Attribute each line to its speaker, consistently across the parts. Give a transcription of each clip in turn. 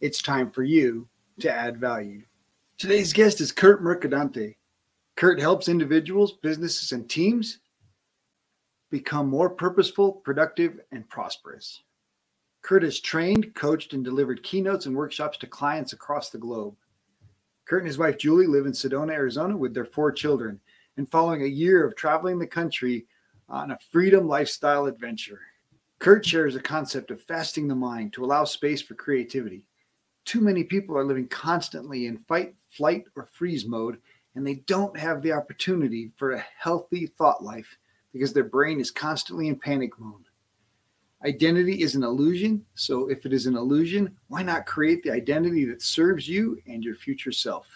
Speaker 1: it's time for you to add value. Today's guest is Kurt Mercadante. Kurt helps individuals, businesses, and teams become more purposeful, productive, and prosperous. Kurt has trained, coached, and delivered keynotes and workshops to clients across the globe. Kurt and his wife Julie live in Sedona, Arizona with their four children. And following a year of traveling the country on a freedom lifestyle adventure, Kurt shares a concept of fasting the mind to allow space for creativity too many people are living constantly in fight, flight, or freeze mode, and they don't have the opportunity for a healthy thought life because their brain is constantly in panic mode. Identity is an illusion, so if it is an illusion, why not create the identity that serves you and your future self?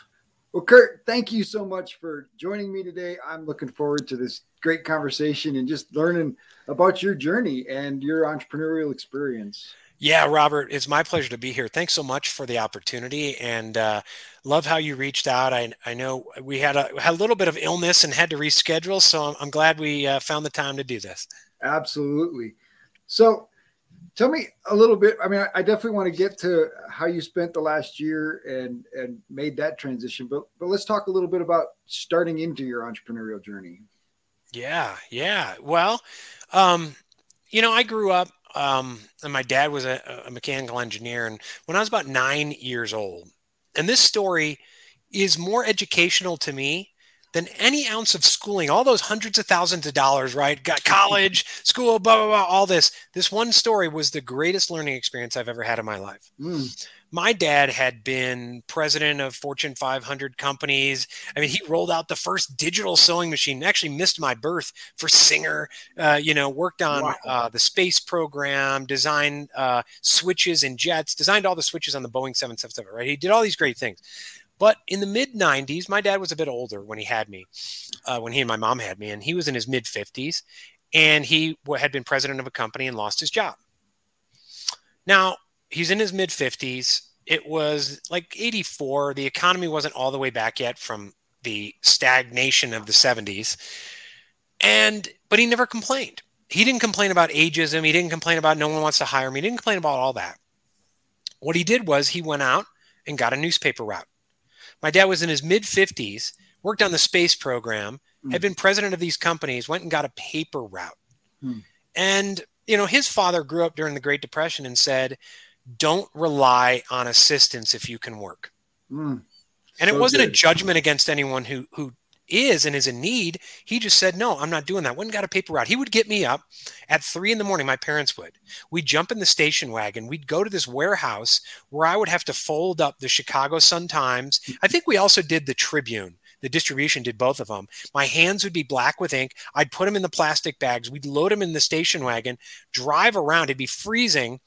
Speaker 1: Well, Kurt, thank you so much for joining me today. I'm looking forward to this great conversation and just learning about your journey and your entrepreneurial experience.
Speaker 2: Yeah, Robert, it's my pleasure to be here. Thanks so much for the opportunity, and uh, love how you reached out. I, I know we had a had a little bit of illness and had to reschedule, so I'm, I'm glad we uh, found the time to do this.
Speaker 1: Absolutely. So, tell me a little bit. I mean, I, I definitely want to get to how you spent the last year and and made that transition, but but let's talk a little bit about starting into your entrepreneurial journey.
Speaker 2: Yeah, yeah. Well, um, you know, I grew up um, and my dad was a, a mechanical engineer. And when I was about nine years old, and this story is more educational to me than any ounce of schooling, all those hundreds of thousands of dollars, right? Got college, school, blah, blah, blah, all this. This one story was the greatest learning experience I've ever had in my life. Mm my dad had been president of Fortune 500 companies. I mean, he rolled out the first digital sewing machine. Actually, missed my birth for Singer. Uh, you know, worked on wow. uh, the space program, designed uh, switches and jets, designed all the switches on the Boeing 777. Right, he did all these great things. But in the mid 90s, my dad was a bit older when he had me, uh, when he and my mom had me, and he was in his mid 50s, and he had been president of a company and lost his job. Now, he's in his mid 50s. It was like 84. The economy wasn't all the way back yet from the stagnation of the 70s. And, but he never complained. He didn't complain about ageism. He didn't complain about no one wants to hire me. He didn't complain about all that. What he did was he went out and got a newspaper route. My dad was in his mid 50s, worked on the space program, mm. had been president of these companies, went and got a paper route. Mm. And, you know, his father grew up during the Great Depression and said, don't rely on assistance if you can work. Mm, and so it wasn't good. a judgment against anyone who who is and is in need. He just said, No, I'm not doing that. Wouldn't got a paper route. He would get me up at three in the morning. My parents would. We'd jump in the station wagon. We'd go to this warehouse where I would have to fold up the Chicago Sun Times. I think we also did the Tribune. The distribution did both of them. My hands would be black with ink. I'd put them in the plastic bags. We'd load them in the station wagon, drive around. It'd be freezing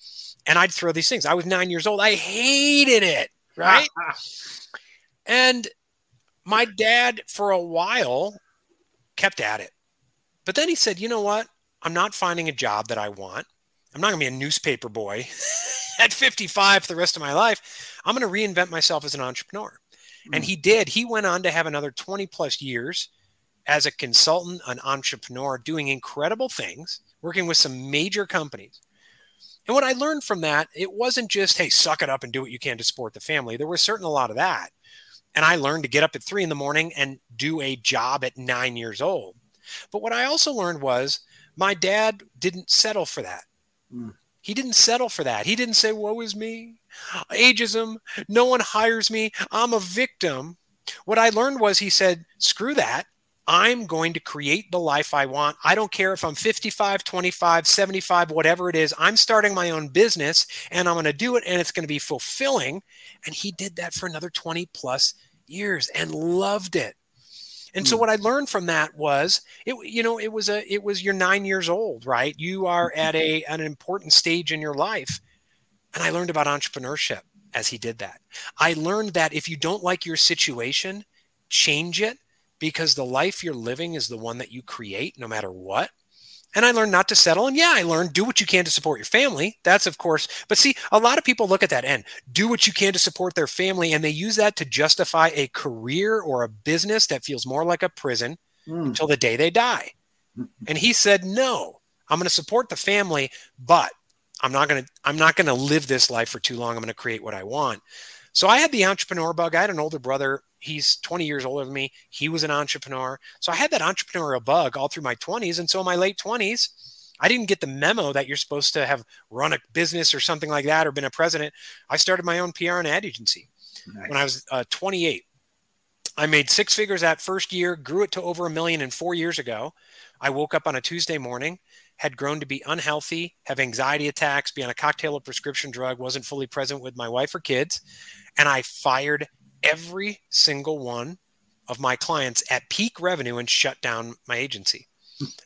Speaker 2: and I'd throw these things. I was nine years old. I hated it. Right. and my dad, for a while, kept at it. But then he said, you know what? I'm not finding a job that I want. I'm not going to be a newspaper boy at 55 for the rest of my life. I'm going to reinvent myself as an entrepreneur. Mm. And he did. He went on to have another 20 plus years as a consultant, an entrepreneur, doing incredible things, working with some major companies. And what I learned from that, it wasn't just, hey, suck it up and do what you can to support the family. There was certainly a lot of that. And I learned to get up at three in the morning and do a job at nine years old. But what I also learned was my dad didn't settle for that. Mm. He didn't settle for that. He didn't say, woe is me, ageism, no one hires me, I'm a victim. What I learned was he said, screw that. I'm going to create the life I want. I don't care if I'm 55, 25, 75, whatever it is. I'm starting my own business and I'm going to do it and it's going to be fulfilling. And he did that for another 20 plus years and loved it. And mm. so hmm. what I learned from that was it you know it was a it was you're 9 years old, right? You are at a an important stage in your life. And I learned about entrepreneurship. as he did that. I learned that if you don't like your situation, change it because the life you're living is the one that you create no matter what. And I learned not to settle. And yeah, I learned do what you can to support your family. That's, of course, but see, a lot of people look at that and do what you can to support their family, and they use that to justify a career or a business that feels more like a prison mm. until the day they die. And he said, no, I'm going to support the family, but I'm not going to I'm not going to live this life for too long. I'm going to create what I want. So I had the entrepreneur bug. I had an older brother. He's 20 years older than me. He was an entrepreneur. So I had that entrepreneurial bug all through my 20s. And so in my late 20s, I didn't get the memo that you're supposed to have run a business or something like that or been a president. I started my own PR and ad agency nice. when I was uh, 28. I made six figures that first year, grew it to over a million in four years ago. I woke up on a Tuesday morning had grown to be unhealthy, have anxiety attacks, be on a cocktail of prescription drug, wasn't fully present with my wife or kids. And I fired every single one of my clients at peak revenue and shut down my agency.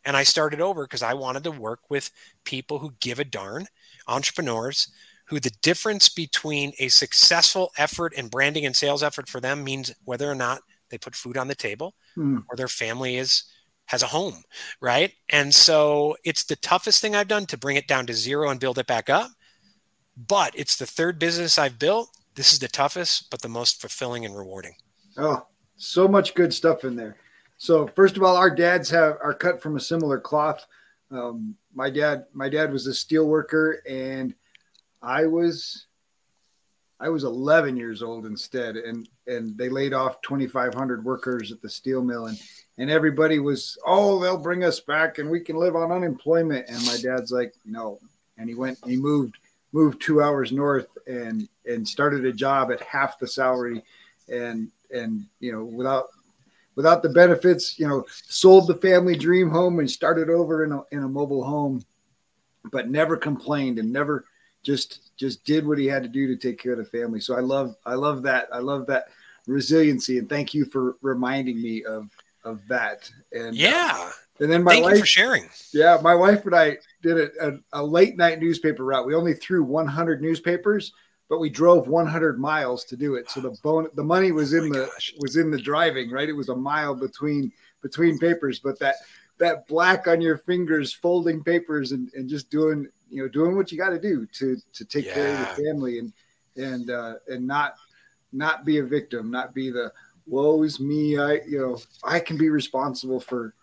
Speaker 2: And I started over because I wanted to work with people who give a darn, entrepreneurs who the difference between a successful effort and branding and sales effort for them means whether or not they put food on the table mm. or their family is has a home, right? And so it's the toughest thing I've done to bring it down to zero and build it back up. But it's the third business I've built. This is the toughest, but the most fulfilling and rewarding.
Speaker 1: Oh, so much good stuff in there. So first of all, our dads have are cut from a similar cloth. Um, my dad, my dad was a steel worker, and I was, I was 11 years old instead, and and they laid off 2,500 workers at the steel mill, and and everybody was, oh, they'll bring us back and we can live on unemployment. And my dad's like, no. And he went, he moved, moved two hours north and and started a job at half the salary, and and you know without without the benefits, you know, sold the family dream home and started over in a in a mobile home, but never complained and never just just did what he had to do to take care of the family. So I love I love that I love that resiliency and thank you for reminding me of of that. And
Speaker 2: uh, yeah.
Speaker 1: And then my
Speaker 2: Thank
Speaker 1: wife
Speaker 2: for sharing.
Speaker 1: Yeah, my wife and I did a, a, a, late night newspaper route. We only threw 100 newspapers, but we drove 100 miles to do it. So the bone, the money was in oh the gosh. was in the driving. Right, it was a mile between between papers, but that that black on your fingers, folding papers, and, and just doing you know doing what you got to do to to take yeah. care of your family and and uh, and not not be a victim, not be the woe is me. I, you know, I can be responsible for,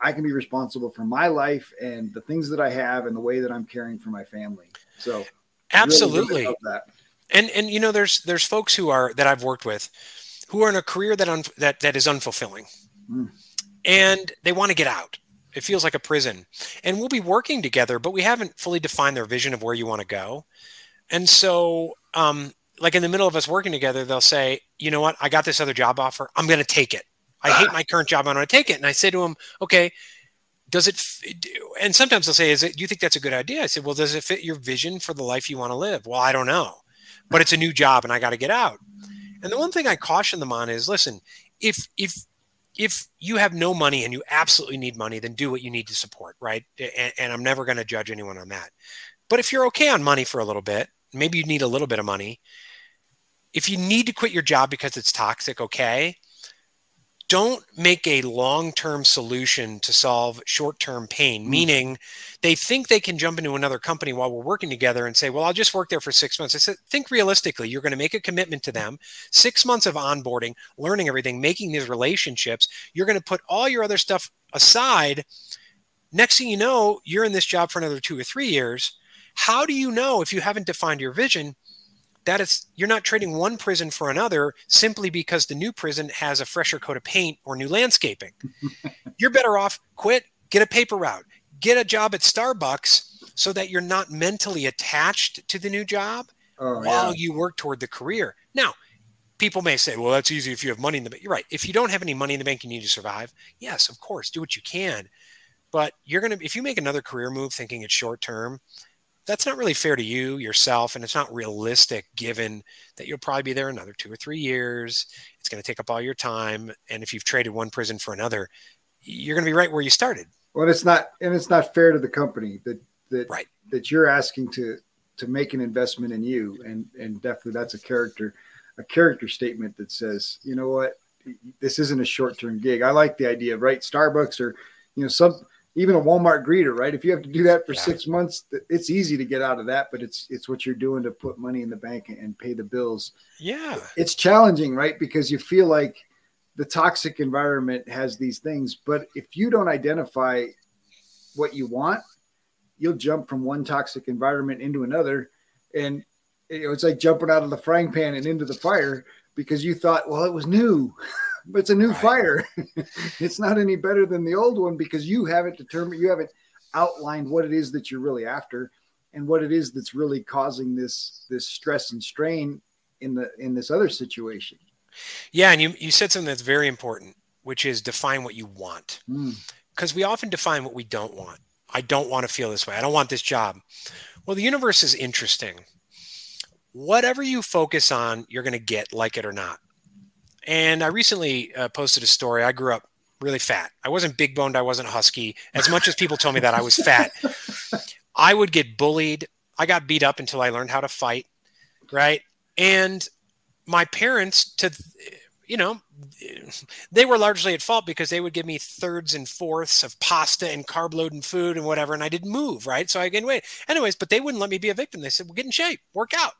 Speaker 1: I can be responsible for my life and the things that I have and the way that I'm caring for my family. So
Speaker 2: absolutely. Really and, and, you know, there's, there's folks who are, that I've worked with who are in a career that, un, that, that is unfulfilling mm. and they want to get out. It feels like a prison and we'll be working together, but we haven't fully defined their vision of where you want to go. And so, um, like in the middle of us working together, they'll say, you know what? I got this other job offer. I'm going to take it. I hate my current job. I'm going to take it. And I say to them, okay, does it, and sometimes they'll say, is it, do you think that's a good idea? I said, well, does it fit your vision for the life you want to live? Well, I don't know, but it's a new job and I got to get out. And the one thing I caution them on is, listen, if, if, if you have no money and you absolutely need money, then do what you need to support, right? And, and I'm never going to judge anyone on that. But if you're okay on money for a little bit, maybe you need a little bit of money if you need to quit your job because it's toxic, okay. Don't make a long term solution to solve short term pain, mm. meaning they think they can jump into another company while we're working together and say, Well, I'll just work there for six months. I said, Think realistically. You're going to make a commitment to them, six months of onboarding, learning everything, making these relationships. You're going to put all your other stuff aside. Next thing you know, you're in this job for another two or three years. How do you know if you haven't defined your vision? That is you're not trading one prison for another simply because the new prison has a fresher coat of paint or new landscaping. you're better off quit, get a paper route, get a job at Starbucks so that you're not mentally attached to the new job oh, while yeah. you work toward the career. Now, people may say, well, that's easy if you have money in the bank. You're right. If you don't have any money in the bank, you need to survive. Yes, of course, do what you can. But you're going to, if you make another career move thinking it's short term, that's not really fair to you yourself and it's not realistic given that you'll probably be there another two or three years it's going to take up all your time and if you've traded one prison for another you're going to be right where you started
Speaker 1: well it's not and it's not fair to the company that that
Speaker 2: right.
Speaker 1: that you're asking to to make an investment in you. And and definitely that's a character a character statement that says, you know what, this isn't a short term gig. I like the idea of right Starbucks or you know some even a Walmart greeter, right? If you have to do that for yeah. six months, it's easy to get out of that, but it's it's what you're doing to put money in the bank and pay the bills.
Speaker 2: Yeah,
Speaker 1: it's challenging, right? Because you feel like the toxic environment has these things, but if you don't identify what you want, you'll jump from one toxic environment into another, and you know, it's like jumping out of the frying pan and into the fire because you thought, well, it was new. but it's a new right. fire. it's not any better than the old one because you haven't determined, you haven't outlined what it is that you're really after and what it is that's really causing this this stress and strain in the in this other situation.
Speaker 2: Yeah, and you you said something that's very important, which is define what you want. Because mm. we often define what we don't want. I don't want to feel this way. I don't want this job. Well, the universe is interesting. Whatever you focus on, you're going to get, like it or not. And I recently uh, posted a story. I grew up really fat. I wasn't big boned. I wasn't husky. As much as people told me that I was fat, I would get bullied. I got beat up until I learned how to fight. Right. And my parents, to, you know, they were largely at fault because they would give me thirds and fourths of pasta and carb loading food and whatever. And I didn't move. Right. So I gained weight. Anyways, but they wouldn't let me be a victim. They said, well, get in shape, work out.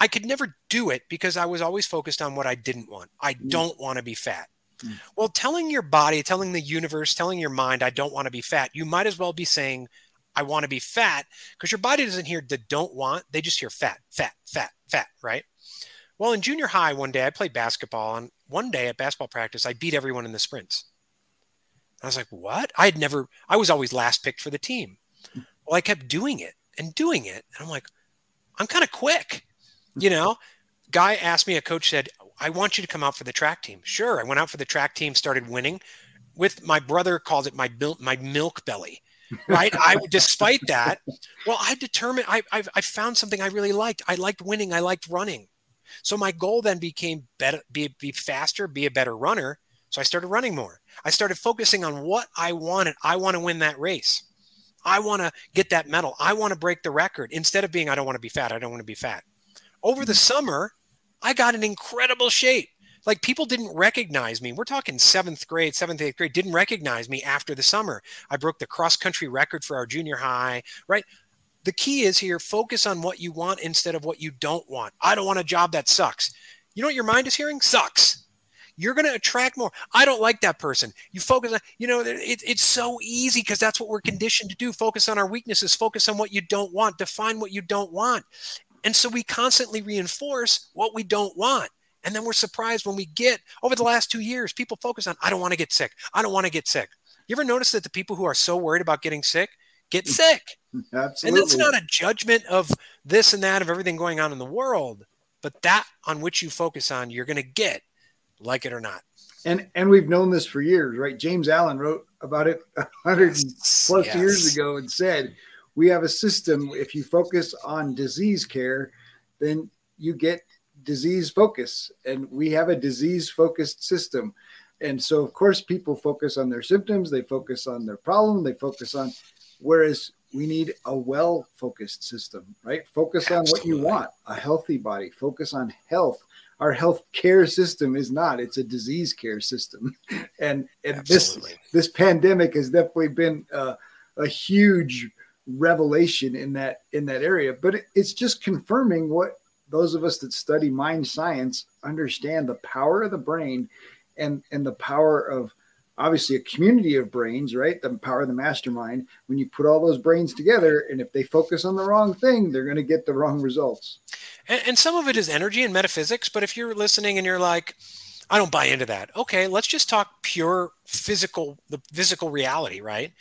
Speaker 2: I could never do it because I was always focused on what I didn't want. I mm. don't want to be fat. Mm. Well, telling your body, telling the universe, telling your mind, I don't want to be fat, you might as well be saying, I want to be fat because your body doesn't hear the don't want. They just hear fat, fat, fat, fat, right? Well, in junior high, one day I played basketball, and one day at basketball practice, I beat everyone in the sprints. I was like, what? I had never, I was always last picked for the team. Mm. Well, I kept doing it and doing it. And I'm like, I'm kind of quick. You know, guy asked me, a coach said, I want you to come out for the track team. Sure. I went out for the track team, started winning with my brother called it my milk, my milk belly. Right. I, despite that, well, I determined, I, I, I found something I really liked. I liked winning. I liked running. So my goal then became better, be, be faster, be a better runner. So I started running more. I started focusing on what I wanted. I want to win that race. I want to get that medal. I want to break the record instead of being, I don't want to be fat. I don't want to be fat over the summer, I got in incredible shape. Like people didn't recognize me. We're talking seventh grade, seventh, eighth grade, didn't recognize me after the summer. I broke the cross country record for our junior high, right? The key is here focus on what you want instead of what you don't want. I don't want a job that sucks. You know what your mind is hearing? Sucks. You're going to attract more. I don't like that person. You focus on, you know, it, it's so easy because that's what we're conditioned to do. Focus on our weaknesses, focus on what you don't want, define what you don't want. And so we constantly reinforce what we don't want. And then we're surprised when we get over the last two years, people focus on, I don't want to get sick. I don't want to get sick. You ever notice that the people who are so worried about getting sick get sick?
Speaker 1: Absolutely.
Speaker 2: And that's not a judgment of this and that, of everything going on in the world, but that on which you focus on, you're going to get, like it or not.
Speaker 1: And and we've known this for years, right? James Allen wrote about it a hundred yes. plus yes. years ago and said, we have a system. If you focus on disease care, then you get disease focus, and we have a disease focused system. And so, of course, people focus on their symptoms, they focus on their problem, they focus on, whereas we need a well focused system, right? Focus Absolutely. on what you want, a healthy body, focus on health. Our health care system is not, it's a disease care system. And, and this, this pandemic has definitely been uh, a huge revelation in that in that area but it, it's just confirming what those of us that study mind science understand the power of the brain and and the power of obviously a community of brains right the power of the mastermind when you put all those brains together and if they focus on the wrong thing they're going to get the wrong results
Speaker 2: and, and some of it is energy and metaphysics but if you're listening and you're like I don't buy into that. Okay, let's just talk pure physical, the physical reality, right?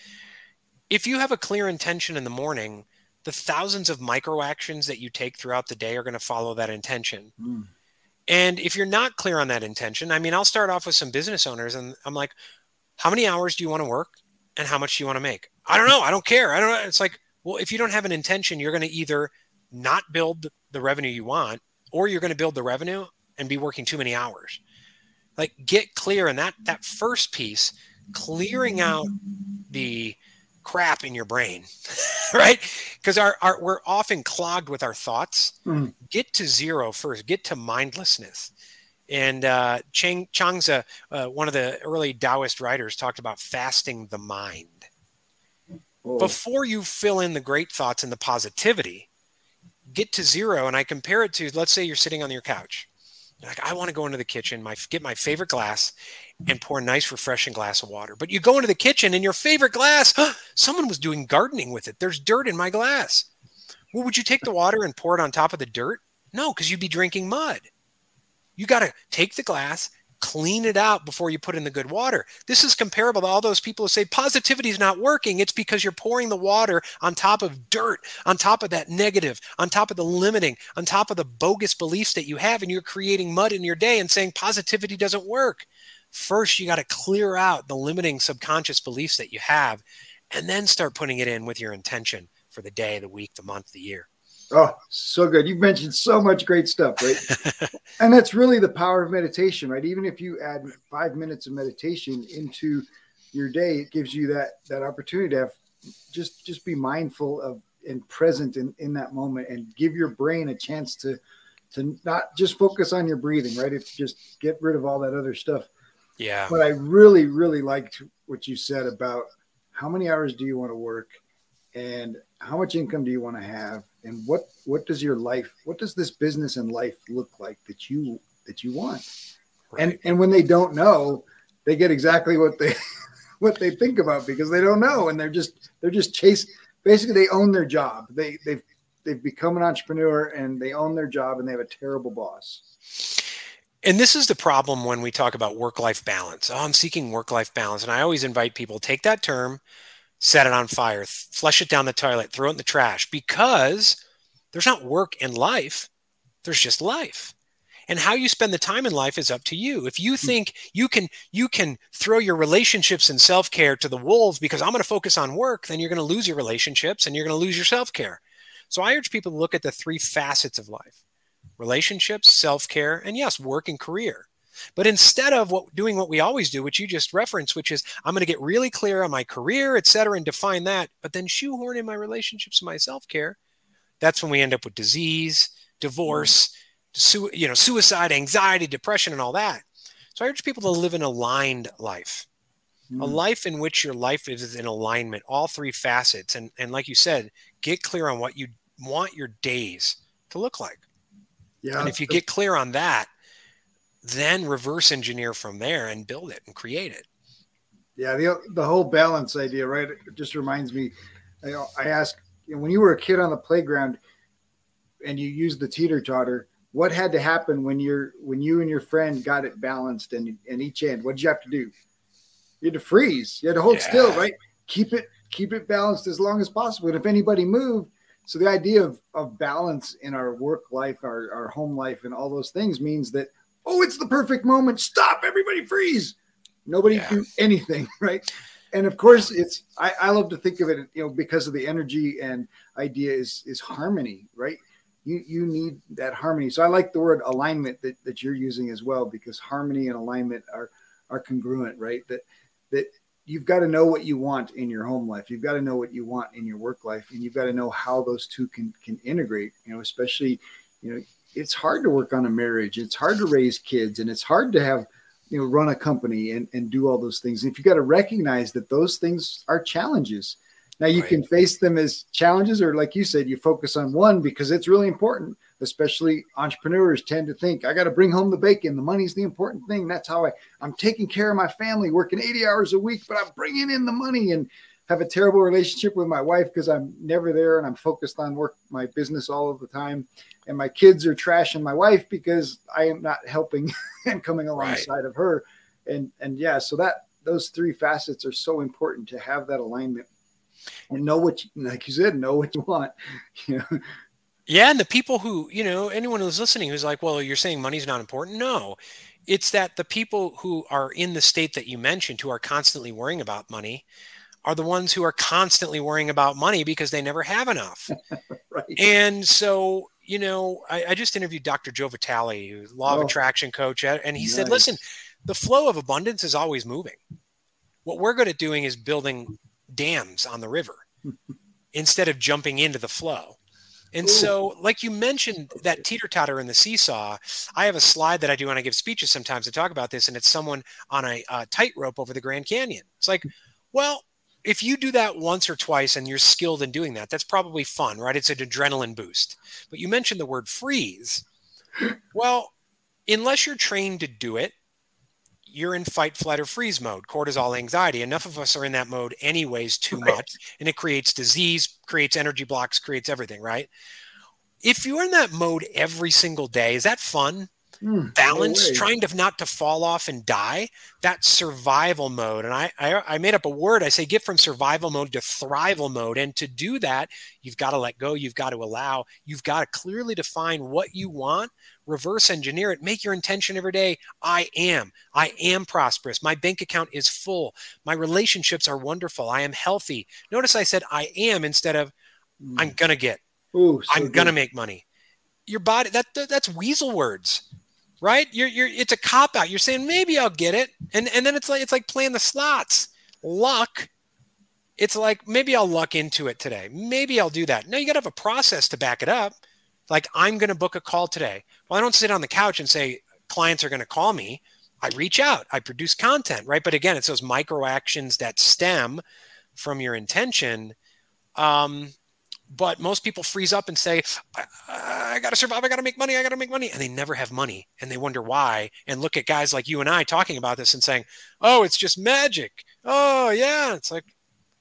Speaker 2: If you have a clear intention in the morning, the thousands of micro actions that you take throughout the day are going to follow that intention. Mm. And if you're not clear on that intention, I mean, I'll start off with some business owners and I'm like, how many hours do you want to work and how much do you want to make? I don't know. I don't care. I don't know. It's like, well, if you don't have an intention, you're going to either not build the revenue you want or you're going to build the revenue and be working too many hours. Like get clear in that that first piece, clearing out the crap in your brain right? Because our, our we're often clogged with our thoughts. Mm. Get to zero first. Get to mindlessness. And uh, Chang Chuang-Tzu, uh, one of the early Taoist writers, talked about fasting the mind. Oh. Before you fill in the great thoughts and the positivity, get to zero. And I compare it to, let's say you're sitting on your couch. Like, I want to go into the kitchen, my get my favorite glass, and pour a nice, refreshing glass of water. But you go into the kitchen and your favorite glass, someone was doing gardening with it. There's dirt in my glass. Well, would you take the water and pour it on top of the dirt? No, because you'd be drinking mud. You got to take the glass, clean it out before you put in the good water. This is comparable to all those people who say positivity is not working. It's because you're pouring the water on top of dirt, on top of that negative, on top of the limiting, on top of the bogus beliefs that you have, and you're creating mud in your day and saying positivity doesn't work. First, you got to clear out the limiting subconscious beliefs that you have, and then start putting it in with your intention for the day, the week, the month, the year.
Speaker 1: Oh, so good. You've mentioned so much great stuff, right? and that's really the power of meditation, right? Even if you add five minutes of meditation into your day, it gives you that that opportunity to have just just be mindful of and present in, in that moment and give your brain a chance to to not just focus on your breathing, right? If just get rid of all that other stuff.
Speaker 2: Yeah.
Speaker 1: But I really, really liked what you said about how many hours do you want to work and how much income do you want to have? And what what does your life what does this business and life look like that you that you want? Right. and and when they don't know they get exactly what they what they think about because they don't know. And they're just they're just chasing basically they own their job. They they've they've become an entrepreneur and they own their job and they have a terrible boss.
Speaker 2: And this is the problem when we talk about work life balance. Oh i'm seeking work life balance. And i always invite people take that term set it on fire, flush it down the toilet, throw it in the trash because there's not work in life. There's just life. And how you spend the time in life is up to you. If you hmm. think you can you can throw your relationships and self-care to the wolves because I'm going to focus on work, then you're going to lose your relationships and you're going to lose your self-care. So I urge people to look at the three facets of life. Relationships, self-care, and yes, work and career. But instead of what doing what we always do, which you just referenced, which is I'm going to get really clear on my career, et cetera, and define that, but then shoehorn in my relationships and my self-care, that's when we end up with disease, divorce, su- you know, suicide, anxiety, depression, and all that. So I urge people to live an aligned life. Mm. A life in which your life is in alignment, all three facets. And, and like you said, get clear on what you want your days to look like. Yeah. And if you get clear on that, then reverse engineer from there and build it and create it.
Speaker 1: Yeah, the the whole balance idea, right? It just reminds me. I, I ask you know, when you were a kid on the playground and you used the teeter totter. What had to happen when you're when you and your friend got it balanced and in each end? What did you have to do? You had to freeze. You had to hold yeah. still, right? Keep it keep it balanced as long as possible. And if anybody moved, so the idea of, of balance in our work life, our, our home life, and all those things means that oh, it's the perfect moment. Stop, everybody freeze. Nobody yeah. do anything, right? And of course, it's I, I love to think of it, you know, because of the energy and idea is is harmony, right? You you need that harmony. So I like the word alignment that, that you're using as well, because harmony and alignment are are congruent, right? That that you've got to know what you want in your home life. You've got to know what you want in your work life, and you've got to know how those two can can integrate. You know, especially you know it's hard to work on a marriage. It's hard to raise kids and it's hard to have, you know, run a company and, and do all those things. If you got to recognize that those things are challenges. Now you right. can face them as challenges, or like you said, you focus on one because it's really important. Especially entrepreneurs tend to think, I got to bring home the bacon. The money's the important thing. That's how I, I'm taking care of my family, working 80 hours a week, but I'm bringing in the money. And have a terrible relationship with my wife because I'm never there and I'm focused on work, my business all of the time. And my kids are trashing my wife because I am not helping and coming alongside right. of her. And and yeah, so that those three facets are so important to have that alignment and know what you, like you said, know what you want. You know.
Speaker 2: Yeah, and the people who, you know, anyone who's listening who's like, well, you're saying money's not important. No, it's that the people who are in the state that you mentioned, who are constantly worrying about money, are the ones who are constantly worrying about money because they never have enough. right. And so, you know, I, I, just interviewed Dr. Joe Vitale, who's law oh. of attraction coach, and he nice. said, listen, the flow of abundance is always moving. What we're good at doing is building dams on the river. instead of jumping into the flow. And Ooh. so, like you mentioned, that teeter totter in the seesaw, I have a slide that I do when I give speeches sometimes to talk about this, and it's someone on a uh, tightrope over the Grand Canyon. It's like, well, if you do that once or twice and you're skilled in doing that, that's probably fun, right? It's an adrenaline boost. But you mentioned the word freeze. Well, unless you're trained to do it, you're in fight, flight, or freeze mode, cortisol, anxiety. Enough of us are in that mode, anyways, too right. much. And it creates disease, creates energy blocks, creates everything, right? If you're in that mode every single day, is that fun? Mm, balance, no trying to not to fall off and die. That survival mode. And I, I, I made up a word. I say get from survival mode to thrival mode. And to do that, you've got to let go. You've got to allow. You've got to clearly define what you want. Reverse engineer it. Make your intention every day. I am. I am prosperous. My bank account is full. My relationships are wonderful. I am healthy. Notice I said I am instead of mm. I'm gonna get. Ooh, so I'm gonna make money your body that, that's weasel words right? You're you're it's a cop out. You're saying maybe I'll get it, and and then it's like it's like playing the slots. Luck. It's like maybe I'll luck into it today. Maybe I'll do that. No, you got to have a process to back it up. Like I'm going to book a call today. Well, I don't sit on the couch and say clients are going to call me. I reach out. I produce content, right? But again, it's those micro actions that stem from your intention. Um, but most people freeze up and say, I, I got to survive. I got to make money. I got to make money. And they never have money and they wonder why. And look at guys like you and I talking about this and saying, oh, it's just magic. Oh, yeah. It's like,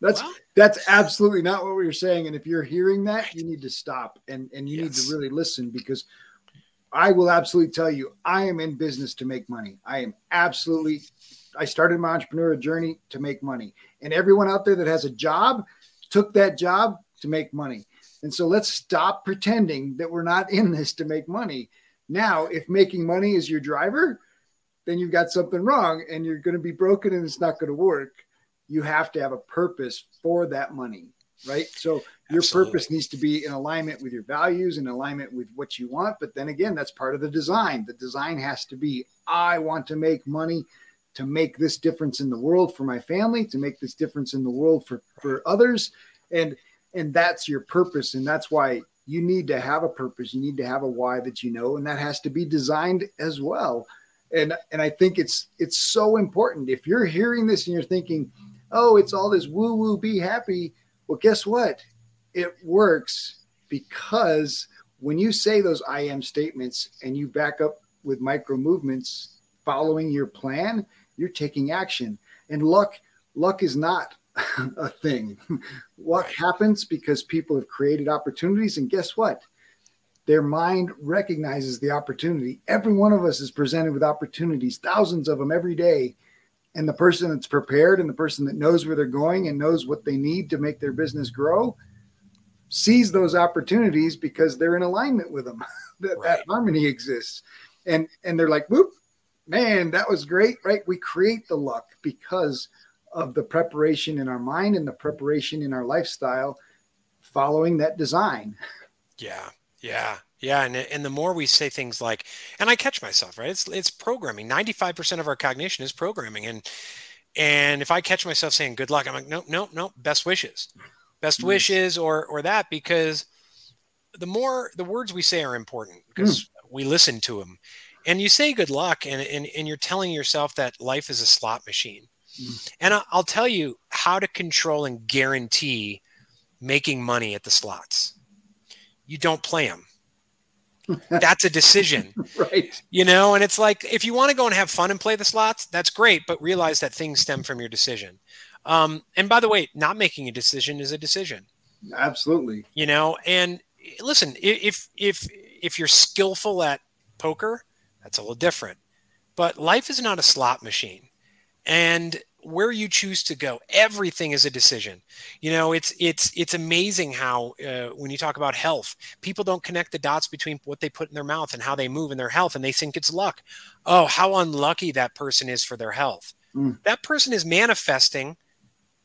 Speaker 1: that's well, that's absolutely not what we were saying. And if you're hearing that, you need to stop and, and you yes. need to really listen because I will absolutely tell you, I am in business to make money. I am absolutely, I started my entrepreneurial journey to make money. And everyone out there that has a job took that job to make money. And so let's stop pretending that we're not in this to make money. Now, if making money is your driver, then you've got something wrong and you're going to be broken and it's not going to work. You have to have a purpose for that money, right? So your Absolutely. purpose needs to be in alignment with your values in alignment with what you want. But then again, that's part of the design. The design has to be I want to make money to make this difference in the world for my family, to make this difference in the world for, for others. And and that's your purpose and that's why you need to have a purpose you need to have a why that you know and that has to be designed as well. And and i think it's it's so important. If you're hearing this and you're thinking oh it's all this woo woo be happy well guess what? It works because when you say those i am statements and you back up with micro movements following your plan you're taking action. And luck luck is not a thing. What happens because people have created opportunities, and guess what? Their mind recognizes the opportunity. Every one of us is presented with opportunities, thousands of them every day. And the person that's prepared and the person that knows where they're going and knows what they need to make their business grow sees those opportunities because they're in alignment with them. that, right. that harmony exists. And and they're like, whoop, man, that was great, right? We create the luck because of the preparation in our mind and the preparation in our lifestyle following that design.
Speaker 2: Yeah. Yeah. Yeah, and and the more we say things like, and I catch myself, right? It's it's programming. Ninety five percent of our cognition is programming, and and if I catch myself saying "good luck," I'm like, no, no, no, best wishes, best mm. wishes, or or that because the more the words we say are important because mm. we listen to them, and you say "good luck," and and and you're telling yourself that life is a slot machine, and I'll tell you how to control and guarantee making money at the slots. You don't play them. That's a decision.
Speaker 1: right.
Speaker 2: You know, and it's like if you want to go and have fun and play the slots, that's great, but realize that things stem from your decision. Um, and by the way, not making a decision is a decision.
Speaker 1: Absolutely.
Speaker 2: You know, and listen, if if if you're skillful at poker, that's a little different. But life is not a slot machine and where you choose to go everything is a decision you know it's it's it's amazing how uh, when you talk about health people don't connect the dots between what they put in their mouth and how they move in their health and they think it's luck oh how unlucky that person is for their health mm. that person is manifesting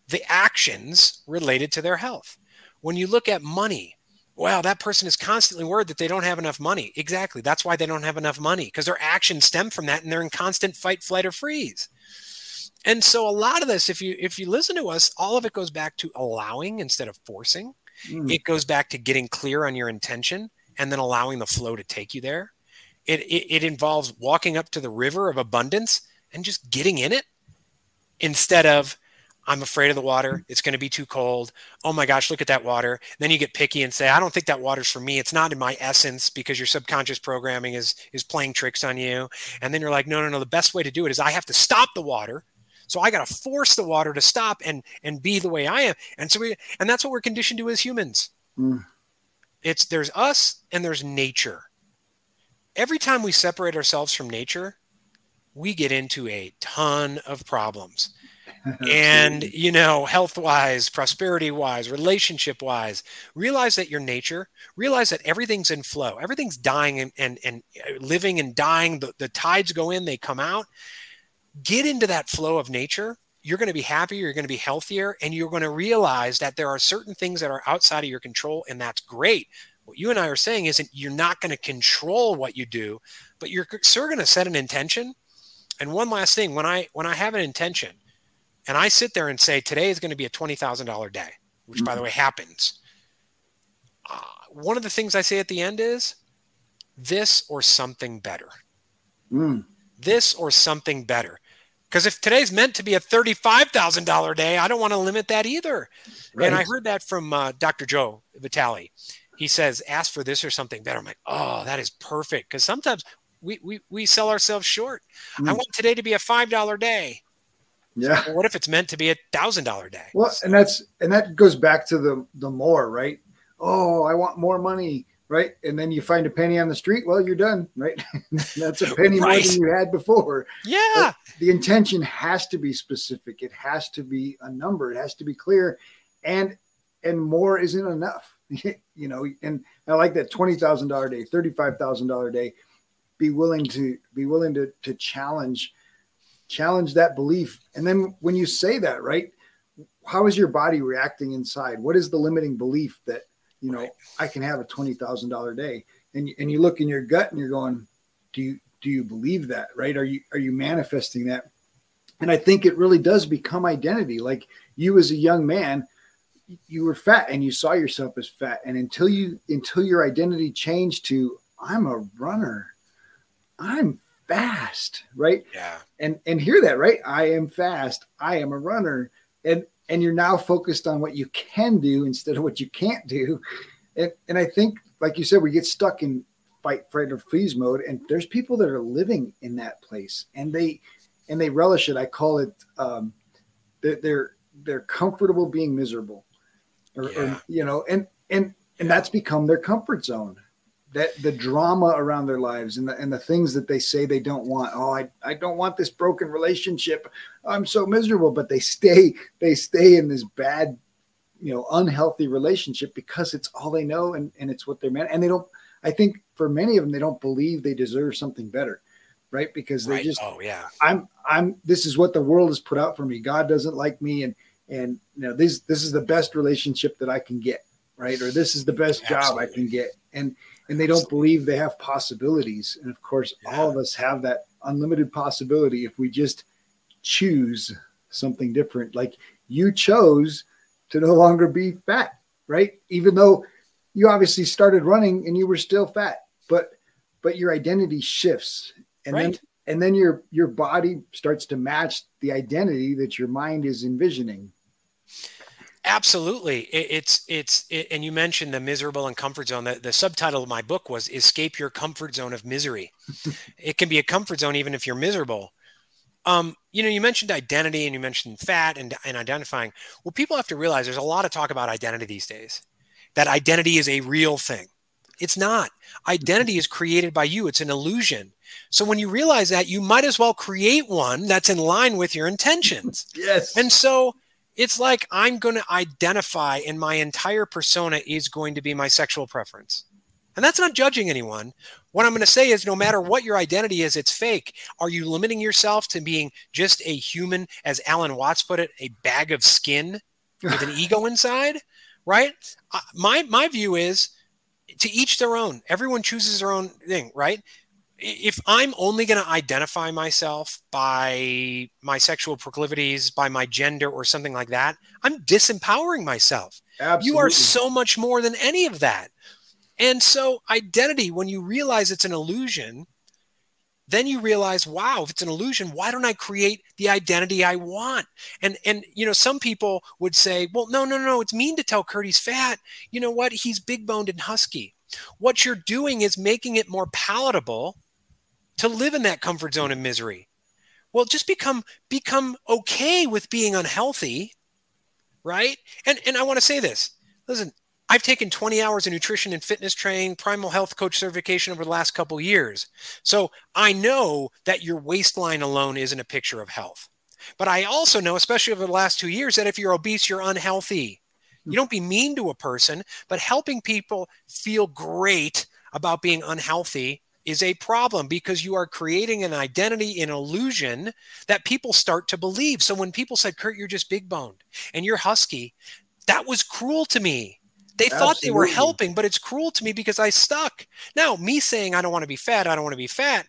Speaker 2: the actions related to their health when you look at money wow, that person is constantly worried that they don't have enough money. Exactly. That's why they don't have enough money because their actions stem from that and they're in constant fight, flight, or freeze. And so a lot of this, if you if you listen to us, all of it goes back to allowing instead of forcing. Mm. It goes back to getting clear on your intention and then allowing the flow to take you there. It, it, it involves walking up to the river of abundance and just getting in it instead of I'm afraid of the water. It's going to be too cold. Oh my gosh, look at that water. Then you get picky and say, I don't think that water's for me. It's not in my essence because your subconscious programming is is playing tricks on you. And then you're like, no, no, no. The best way to do it is I have to stop the water. So I got to force the water to stop and and be the way I am. And so we and that's what we're conditioned to as humans. Mm. It's there's us and there's nature. Every time we separate ourselves from nature, we get into a ton of problems and you know health wise prosperity wise relationship wise realize that your nature realize that everything's in flow everything's dying and and, and living and dying the, the tides go in they come out get into that flow of nature you're going to be happier you're going to be healthier and you're going to realize that there are certain things that are outside of your control and that's great what you and i are saying isn't you're not going to control what you do but you're sure going to set an intention and one last thing when i when i have an intention and I sit there and say, today is going to be a $20,000 day, which, mm-hmm. by the mm-hmm. way, happens. Uh, one of the things I say at the end is this or something better. Mm. This or something better. Because if today's meant to be a $35,000 day, I don't want to limit that either. Right. And I heard that from uh, Dr. Joe Vitale. He says, ask for this or something better. I'm like, oh, that is perfect. Because sometimes we, we, we sell ourselves short. Mm. I want today to be a $5 day.
Speaker 1: Yeah.
Speaker 2: So what if it's meant to be a thousand dollar day?
Speaker 1: Well, and that's and that goes back to the the more right. Oh, I want more money, right? And then you find a penny on the street. Well, you're done, right? that's a penny right. more than you had before.
Speaker 2: Yeah.
Speaker 1: But the intention has to be specific. It has to be a number. It has to be clear, and and more isn't enough. you know, and I like that twenty thousand dollar day, thirty five thousand dollar day. Be willing to be willing to to challenge challenge that belief. And then when you say that, right, how is your body reacting inside? What is the limiting belief that, you know, right. I can have a $20,000 day? And, and you look in your gut and you're going, do you, do you believe that? Right. Are you, are you manifesting that? And I think it really does become identity. Like you as a young man, you were fat and you saw yourself as fat. And until you, until your identity changed to, I'm a runner, I'm fast, right?
Speaker 2: Yeah.
Speaker 1: And and hear that, right? I am fast. I am a runner. And and you're now focused on what you can do instead of what you can't do. And and I think, like you said, we get stuck in fight, fright, or freeze mode. And there's people that are living in that place and they and they relish it. I call it um they're they're, they're comfortable being miserable. Or, yeah. or you know, and and and that's become their comfort zone that the drama around their lives and the, and the things that they say they don't want. Oh, I, I don't want this broken relationship. I'm so miserable, but they stay, they stay in this bad, you know, unhealthy relationship because it's all they know and, and it's what they're meant. And they don't, I think for many of them, they don't believe they deserve something better. Right. Because they right. just,
Speaker 2: oh yeah,
Speaker 1: I'm, I'm, this is what the world has put out for me. God doesn't like me. And, and you know, this, this is the best relationship that I can get. Right. Or this is the best Absolutely. job I can get. And, and they don't believe they have possibilities. And of course, yeah. all of us have that unlimited possibility if we just choose something different. Like you chose to no longer be fat, right? Even though you obviously started running and you were still fat, but but your identity shifts. And right. then and then your your body starts to match the identity that your mind is envisioning.
Speaker 2: Absolutely. It, it's, it's, it, and you mentioned the miserable and comfort zone. The, the subtitle of my book was Escape Your Comfort Zone of Misery. it can be a comfort zone even if you're miserable. Um, you know, you mentioned identity and you mentioned fat and, and identifying. Well, people have to realize there's a lot of talk about identity these days, that identity is a real thing. It's not. Identity is created by you, it's an illusion. So when you realize that, you might as well create one that's in line with your intentions.
Speaker 1: yes.
Speaker 2: And so, it's like I'm going to identify and my entire persona is going to be my sexual preference. And that's not judging anyone. What I'm going to say is no matter what your identity is, it's fake. Are you limiting yourself to being just a human, as Alan Watts put it, a bag of skin with an ego inside? Right? Uh, my, my view is to each their own. Everyone chooses their own thing, right? If I'm only going to identify myself by my sexual proclivities, by my gender, or something like that, I'm disempowering myself. Absolutely. You are so much more than any of that. And so, identity, when you realize it's an illusion, then you realize, wow, if it's an illusion, why don't I create the identity I want? And and you know, some people would say, well, no, no, no, it's mean to tell Kurt he's fat. You know what? He's big boned and husky. What you're doing is making it more palatable to live in that comfort zone of misery. Well, just become become okay with being unhealthy, right? And and I want to say this. Listen, I've taken 20 hours of nutrition and fitness training, primal health coach certification over the last couple years. So I know that your waistline alone isn't a picture of health. But I also know, especially over the last two years, that if you're obese, you're unhealthy. You don't be mean to a person, but helping people feel great about being unhealthy is a problem because you are creating an identity, an illusion that people start to believe. So when people said, Kurt, you're just big boned and you're husky, that was cruel to me they Absolutely. thought they were helping, but it's cruel to me because I stuck. Now, me saying I don't want to be fat, I don't want to be fat.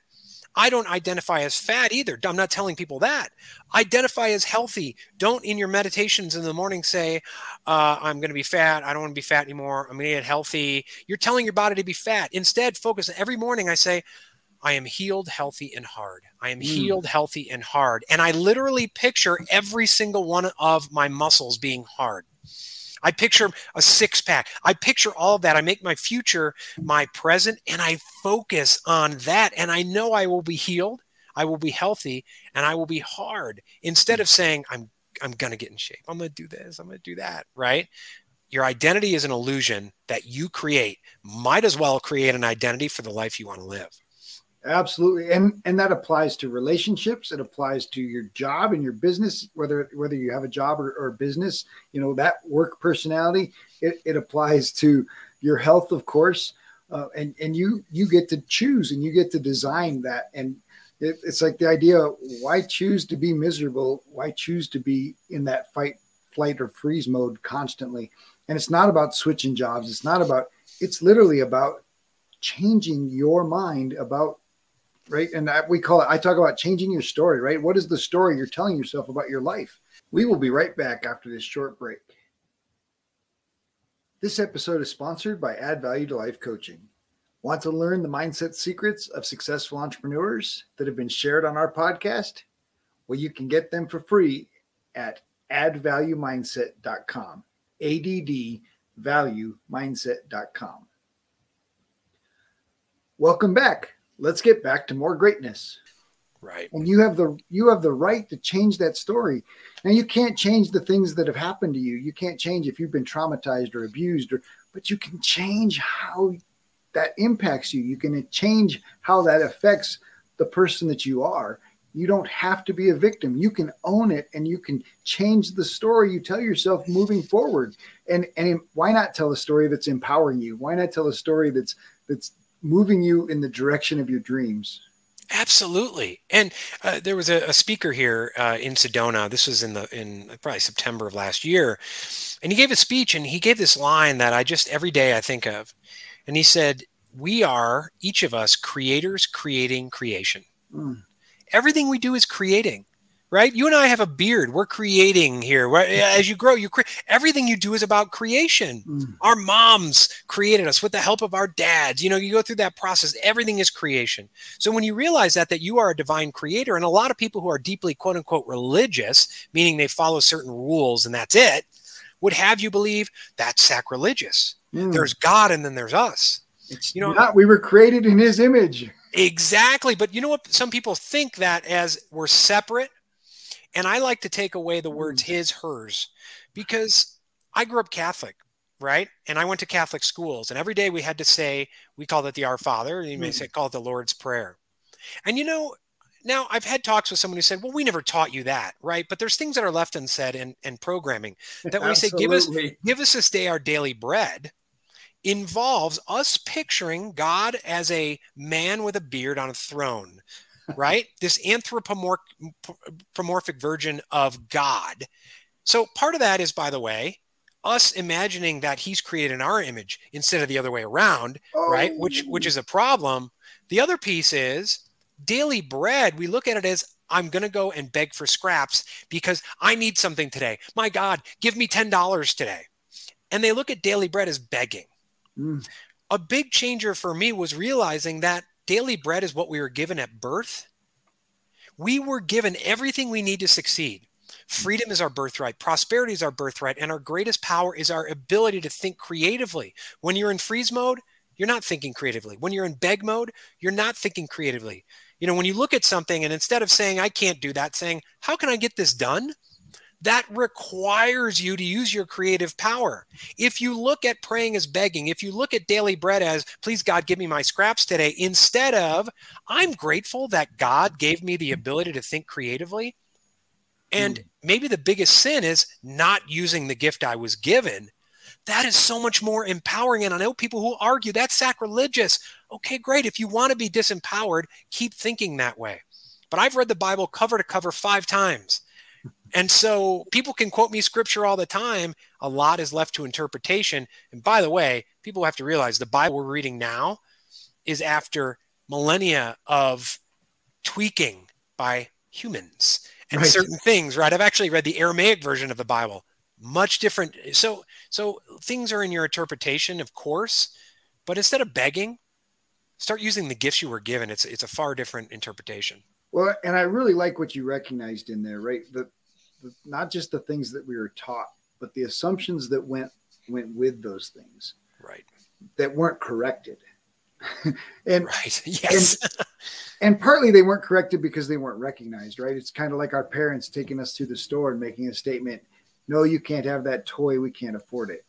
Speaker 2: I don't identify as fat either. I'm not telling people that. Identify as healthy. Don't in your meditations in the morning say, uh, I'm going to be fat. I don't want to be fat anymore. I'm going to get healthy. You're telling your body to be fat. Instead, focus. Every morning I say, I am healed, healthy, and hard. I am mm. healed, healthy, and hard. And I literally picture every single one of my muscles being hard. I picture a six pack. I picture all of that. I make my future my present and I focus on that. And I know I will be healed, I will be healthy, and I will be hard instead of saying, I'm I'm gonna get in shape. I'm gonna do this, I'm gonna do that, right? Your identity is an illusion that you create. Might as well create an identity for the life you want to live.
Speaker 1: Absolutely. And and that applies to relationships. It applies to your job and your business, whether whether you have a job or, or business, you know, that work personality, it, it applies to your health, of course. Uh, and and you you get to choose and you get to design that and it, it's like the idea why choose to be miserable why choose to be in that fight flight or freeze mode constantly and it's not about switching jobs it's not about it's literally about changing your mind about right? And we call it, I talk about changing your story, right? What is the story you're telling yourself about your life? We will be right back after this short break. This episode is sponsored by Add Value to Life Coaching. Want to learn the mindset secrets of successful entrepreneurs that have been shared on our podcast? Well, you can get them for free at addvaluemindset.com. ADD valuemindset.com. Welcome back let's get back to more greatness.
Speaker 2: Right.
Speaker 1: And you have the you have the right to change that story. Now you can't change the things that have happened to you. You can't change if you've been traumatized or abused or but you can change how that impacts you. You can change how that affects the person that you are. You don't have to be a victim. You can own it and you can change the story you tell yourself moving forward. And and why not tell a story that's empowering you? Why not tell a story that's that's moving you in the direction of your dreams.
Speaker 2: Absolutely. And uh, there was a, a speaker here uh, in Sedona. This was in the in probably September of last year, and he gave a speech and he gave this line that I just every day I think of, and he said, "We are each of us creators creating creation. Mm. Everything we do is creating right? You and I have a beard. We're creating here. As you grow, you create everything you do is about creation. Mm. Our moms created us with the help of our dads. You know, you go through that process. Everything is creation. So when you realize that that you are a divine creator, and a lot of people who are deeply quote unquote religious, meaning they follow certain rules and that's it, would have you believe that's sacrilegious. Mm. There's God and then there's us.
Speaker 1: It's you know, not, we were created in His image.
Speaker 2: Exactly. But you know what? Some people think that as we're separate and I like to take away the words mm. his, hers, because I grew up Catholic, right? And I went to Catholic schools, and every day we had to say, we called it the Our Father, and you may mm. say, call it the Lord's Prayer. And you know, now I've had talks with someone who said, well, we never taught you that, right? But there's things that are left unsaid in, in programming that when we say, give us, give us this day our daily bread involves us picturing God as a man with a beard on a throne right? this anthropomorphic version of God. So part of that is, by the way, us imagining that he's created in our image instead of the other way around, oh. right? Which which is a problem. The other piece is daily bread. We look at it as I'm going to go and beg for scraps because I need something today. My God, give me $10 today. And they look at daily bread as begging. Mm. A big changer for me was realizing that daily bread is what we were given at birth. We were given everything we need to succeed. Freedom is our birthright, prosperity is our birthright, and our greatest power is our ability to think creatively. When you're in freeze mode, you're not thinking creatively. When you're in beg mode, you're not thinking creatively. You know, when you look at something and instead of saying, I can't do that, saying, How can I get this done? That requires you to use your creative power. If you look at praying as begging, if you look at daily bread as, please God, give me my scraps today, instead of, I'm grateful that God gave me the ability to think creatively. And hmm. maybe the biggest sin is not using the gift I was given that is so much more empowering. And I know people who argue that's sacrilegious. Okay, great. If you want to be disempowered, keep thinking that way. But I've read the Bible cover to cover five times. And so people can quote me scripture all the time. A lot is left to interpretation. And by the way, people have to realize the Bible we're reading now is after millennia of tweaking by humans and right. certain things, right? I've actually read the Aramaic version of the Bible much different so so things are in your interpretation of course but instead of begging start using the gifts you were given it's it's a far different interpretation
Speaker 1: well and i really like what you recognized in there right the, the not just the things that we were taught but the assumptions that went went with those things
Speaker 2: right
Speaker 1: that weren't corrected and
Speaker 2: right yes
Speaker 1: and, and partly they weren't corrected because they weren't recognized right it's kind of like our parents taking us to the store and making a statement no, you can't have that toy. We can't afford it.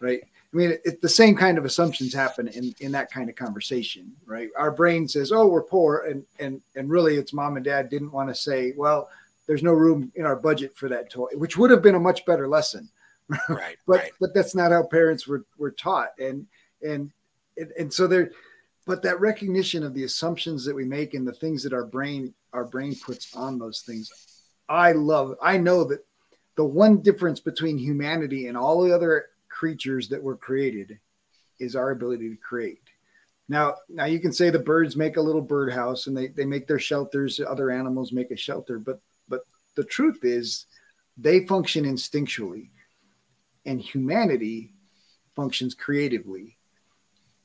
Speaker 1: Right. I mean, it, the same kind of assumptions happen in, in that kind of conversation, right? Our brain says, "Oh, we're poor," and and and really, it's mom and dad didn't want to say, "Well, there's no room in our budget for that toy," which would have been a much better lesson.
Speaker 2: Right.
Speaker 1: but
Speaker 2: right.
Speaker 1: but that's not how parents were were taught, and and and, and so there. But that recognition of the assumptions that we make and the things that our brain our brain puts on those things, I love. I know that the one difference between humanity and all the other creatures that were created is our ability to create. Now, now you can say the birds make a little birdhouse and they, they make their shelters, other animals make a shelter, but but the truth is they function instinctually and humanity functions creatively.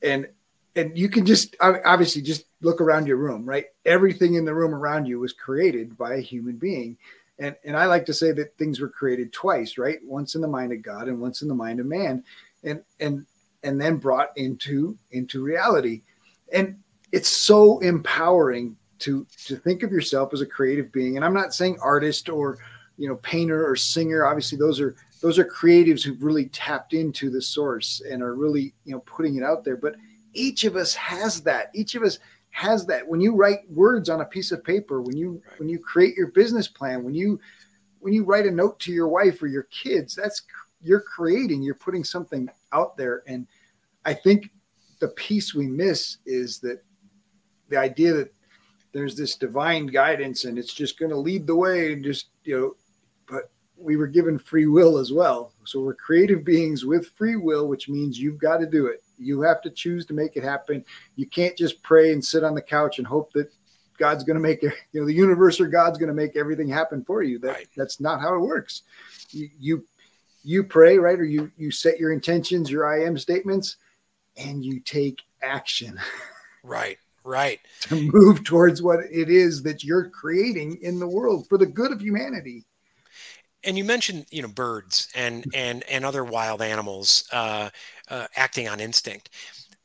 Speaker 1: And and you can just obviously just look around your room, right? Everything in the room around you was created by a human being and and I like to say that things were created twice, right? Once in the mind of God and once in the mind of man, and and and then brought into into reality. And it's so empowering to to think of yourself as a creative being. And I'm not saying artist or you know painter or singer. Obviously, those are those are creatives who've really tapped into the source and are really you know putting it out there. But each of us has that. Each of us has that when you write words on a piece of paper when you when you create your business plan when you when you write a note to your wife or your kids that's you're creating you're putting something out there and i think the piece we miss is that the idea that there's this divine guidance and it's just going to lead the way and just you know but we were given free will as well so we're creative beings with free will which means you've got to do it you have to choose to make it happen. You can't just pray and sit on the couch and hope that God's going to make it, you know, the universe or God's going to make everything happen for you. That right. that's not how it works. You, you you pray, right? Or you you set your intentions, your I am statements, and you take action.
Speaker 2: Right, right.
Speaker 1: to move towards what it is that you're creating in the world for the good of humanity.
Speaker 2: And you mentioned you know birds and and and other wild animals uh, uh, acting on instinct.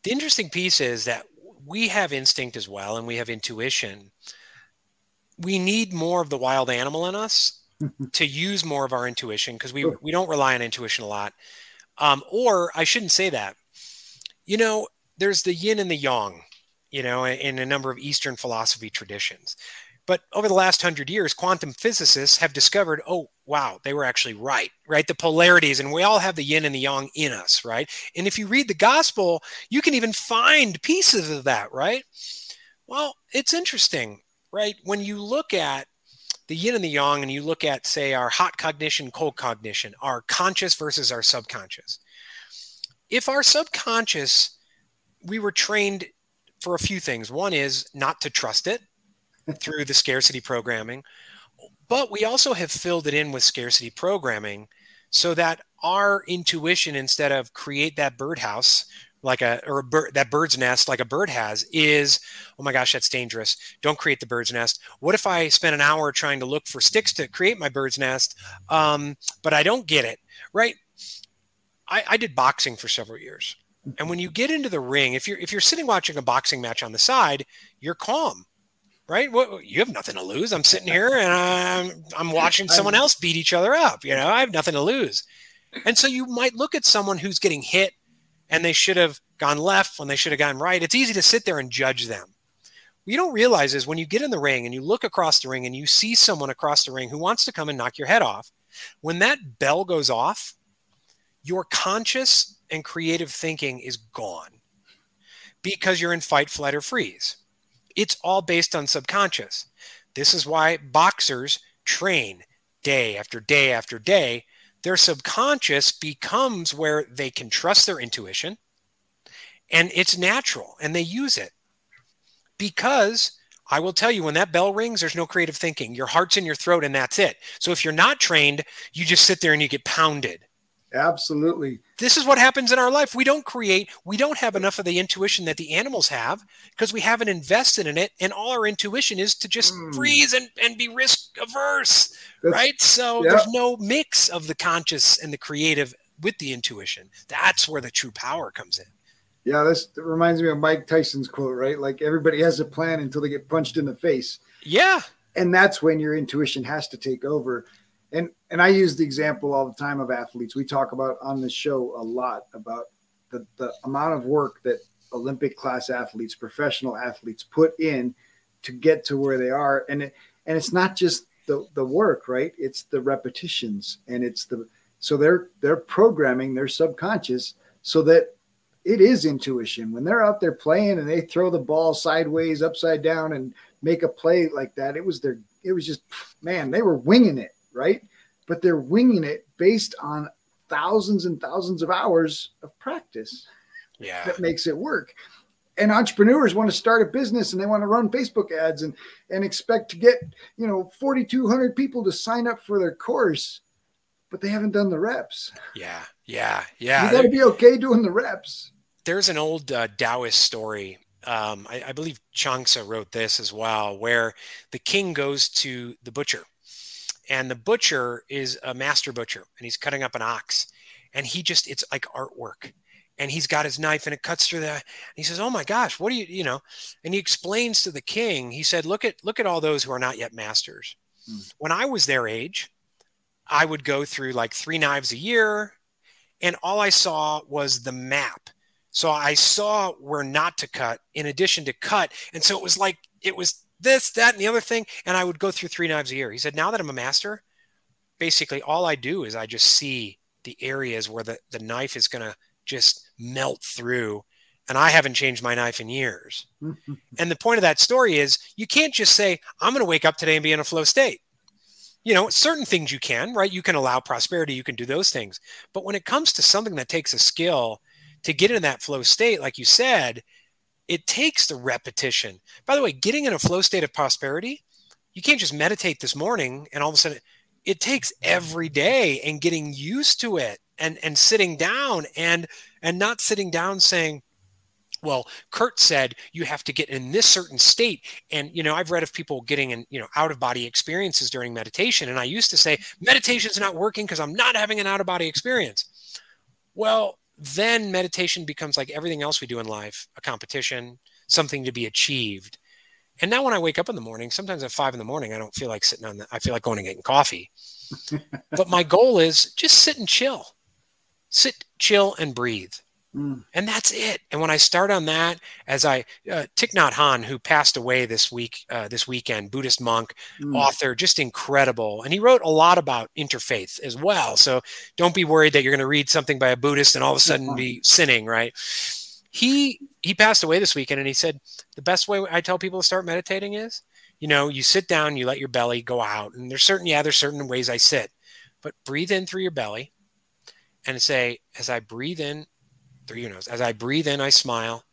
Speaker 2: The interesting piece is that we have instinct as well and we have intuition. We need more of the wild animal in us to use more of our intuition because we we don't rely on intuition a lot. Um, or i shouldn't say that. You know there's the yin and the yang you know in a number of eastern philosophy traditions but over the last hundred years, quantum physicists have discovered, oh, wow, they were actually right, right? The polarities, and we all have the yin and the yang in us, right? And if you read the gospel, you can even find pieces of that, right? Well, it's interesting, right? When you look at the yin and the yang, and you look at, say, our hot cognition, cold cognition, our conscious versus our subconscious. If our subconscious, we were trained for a few things. One is not to trust it through the scarcity programming, but we also have filled it in with scarcity programming so that our intuition, instead of create that birdhouse like a or a bird, that bird's nest like a bird has is oh my gosh that's dangerous. Don't create the bird's nest. What if i spend an hour trying to look for sticks to create my bird's nest um, but i don't get it right? I, I did boxing for several years and when you get into the ring if you're if you're sitting watching a boxing match on the side you're calm right? What you have nothing to lose. I'm sitting here and i'm i'm watching someone else beat each other up you know? I have nothing to lose. And so you might look at someone who's getting hit and they should have gone left when they should have gone right. It's easy to sit there and judge them. What you don't realize is when you get in the ring and you look across the ring and you see someone across the ring who wants to come and knock your head off, when that bell goes off, your conscious and creative thinking is gone because you're in fight, flight, or freeze. It's all based on subconscious. This is why boxers train day after day after day their subconscious becomes where they can trust their intuition and it's natural and they use it because I will tell you when that bell rings, there's no creative thinking. Your heart's in your throat and that's it. So if you're not trained, you just sit there and you get pounded.
Speaker 1: Absolutely.
Speaker 2: This is what happens in our life. We don't create, we don't have enough of the intuition that the animals have because we haven't invested in it. And all our intuition is to just mm. freeze and, and be risk averse. That's, right. So yeah. there's no mix of the conscious and the creative with the intuition. That's where the true power comes in.
Speaker 1: Yeah, this reminds me of Mike Tyson's quote, right? Like everybody has a plan until they get punched in the face.
Speaker 2: Yeah.
Speaker 1: And that's when your intuition has to take over and and I use the example all the time of athletes. We talk about on the show a lot about the, the amount of work that Olympic class athletes, professional athletes put in to get to where they are. And it, and it's not just the, the work, right? It's the repetitions and it's the so they're they're programming their subconscious so that it is intuition. When they're out there playing and they throw the ball sideways, upside down, and make a play like that, it was their it was just man, they were winging it right? But they're winging it based on thousands and thousands of hours of practice.
Speaker 2: Yeah.
Speaker 1: That makes it work. And entrepreneurs want to start a business and they want to run Facebook ads and and expect to get, you know, 4200 people to sign up for their course, but they haven't done the reps.
Speaker 2: Yeah. Yeah. Yeah.
Speaker 1: You got to be okay doing the reps.
Speaker 2: There's an old uh, Taoist story um, I, I, believe Chuang Tzu wrote this as well, where the king goes to the butcher and the butcher is a master butcher and he's cutting up an ox and he just it's like artwork. And he's got his knife and it cuts through the he says oh my gosh what do you you know? And he explains to the king he said look at look at all those who are not yet masters. Hmm. when i was their age i would go through like three knives a year and all i saw was the map. So i saw where not to cut in addition to cut and so it was like it was this, that, and the other thing. And I would go through three knives a year. He said, now that I'm a master, basically all I do is I just see the areas where the, the knife is going to just melt through. And I haven't changed my knife in years. and the point of that story is you can't just say, I'm going to wake up today and be in a flow state. You know, certain things you can, right? You can allow prosperity, you can do those things. But when it comes to something that takes a skill to get in that flow state, like you said, it takes the repetition. By the way, getting in a flow state of prosperity, you can't just meditate this morning and all of a sudden it takes every day and getting used to it and and sitting down and and not sitting down saying well kurt said you have to get in this certain state and you know i've read of people getting in you know out of body experiences during meditation and i used to say meditation's not working because i'm not having an out of body experience well then meditation becomes like everything else we do in life a competition, something to be achieved. And now when I wake up in the morning, sometimes at five in the morning, I don't feel like sitting on the, I feel like going and getting coffee. but my goal is just sit and chill, sit, chill, and breathe. Mm. And that's it. And when I start on that, as I uh, Thich Nhat Hanh, who passed away this week, uh, this weekend, Buddhist monk, mm. author, just incredible. And he wrote a lot about interfaith as well. So don't be worried that you're going to read something by a Buddhist and all of a sudden be sinning, right? He he passed away this weekend, and he said the best way I tell people to start meditating is, you know, you sit down, you let your belly go out, and there's certain yeah, there's certain ways I sit, but breathe in through your belly, and say as I breathe in through your nose. As I breathe in, I smile.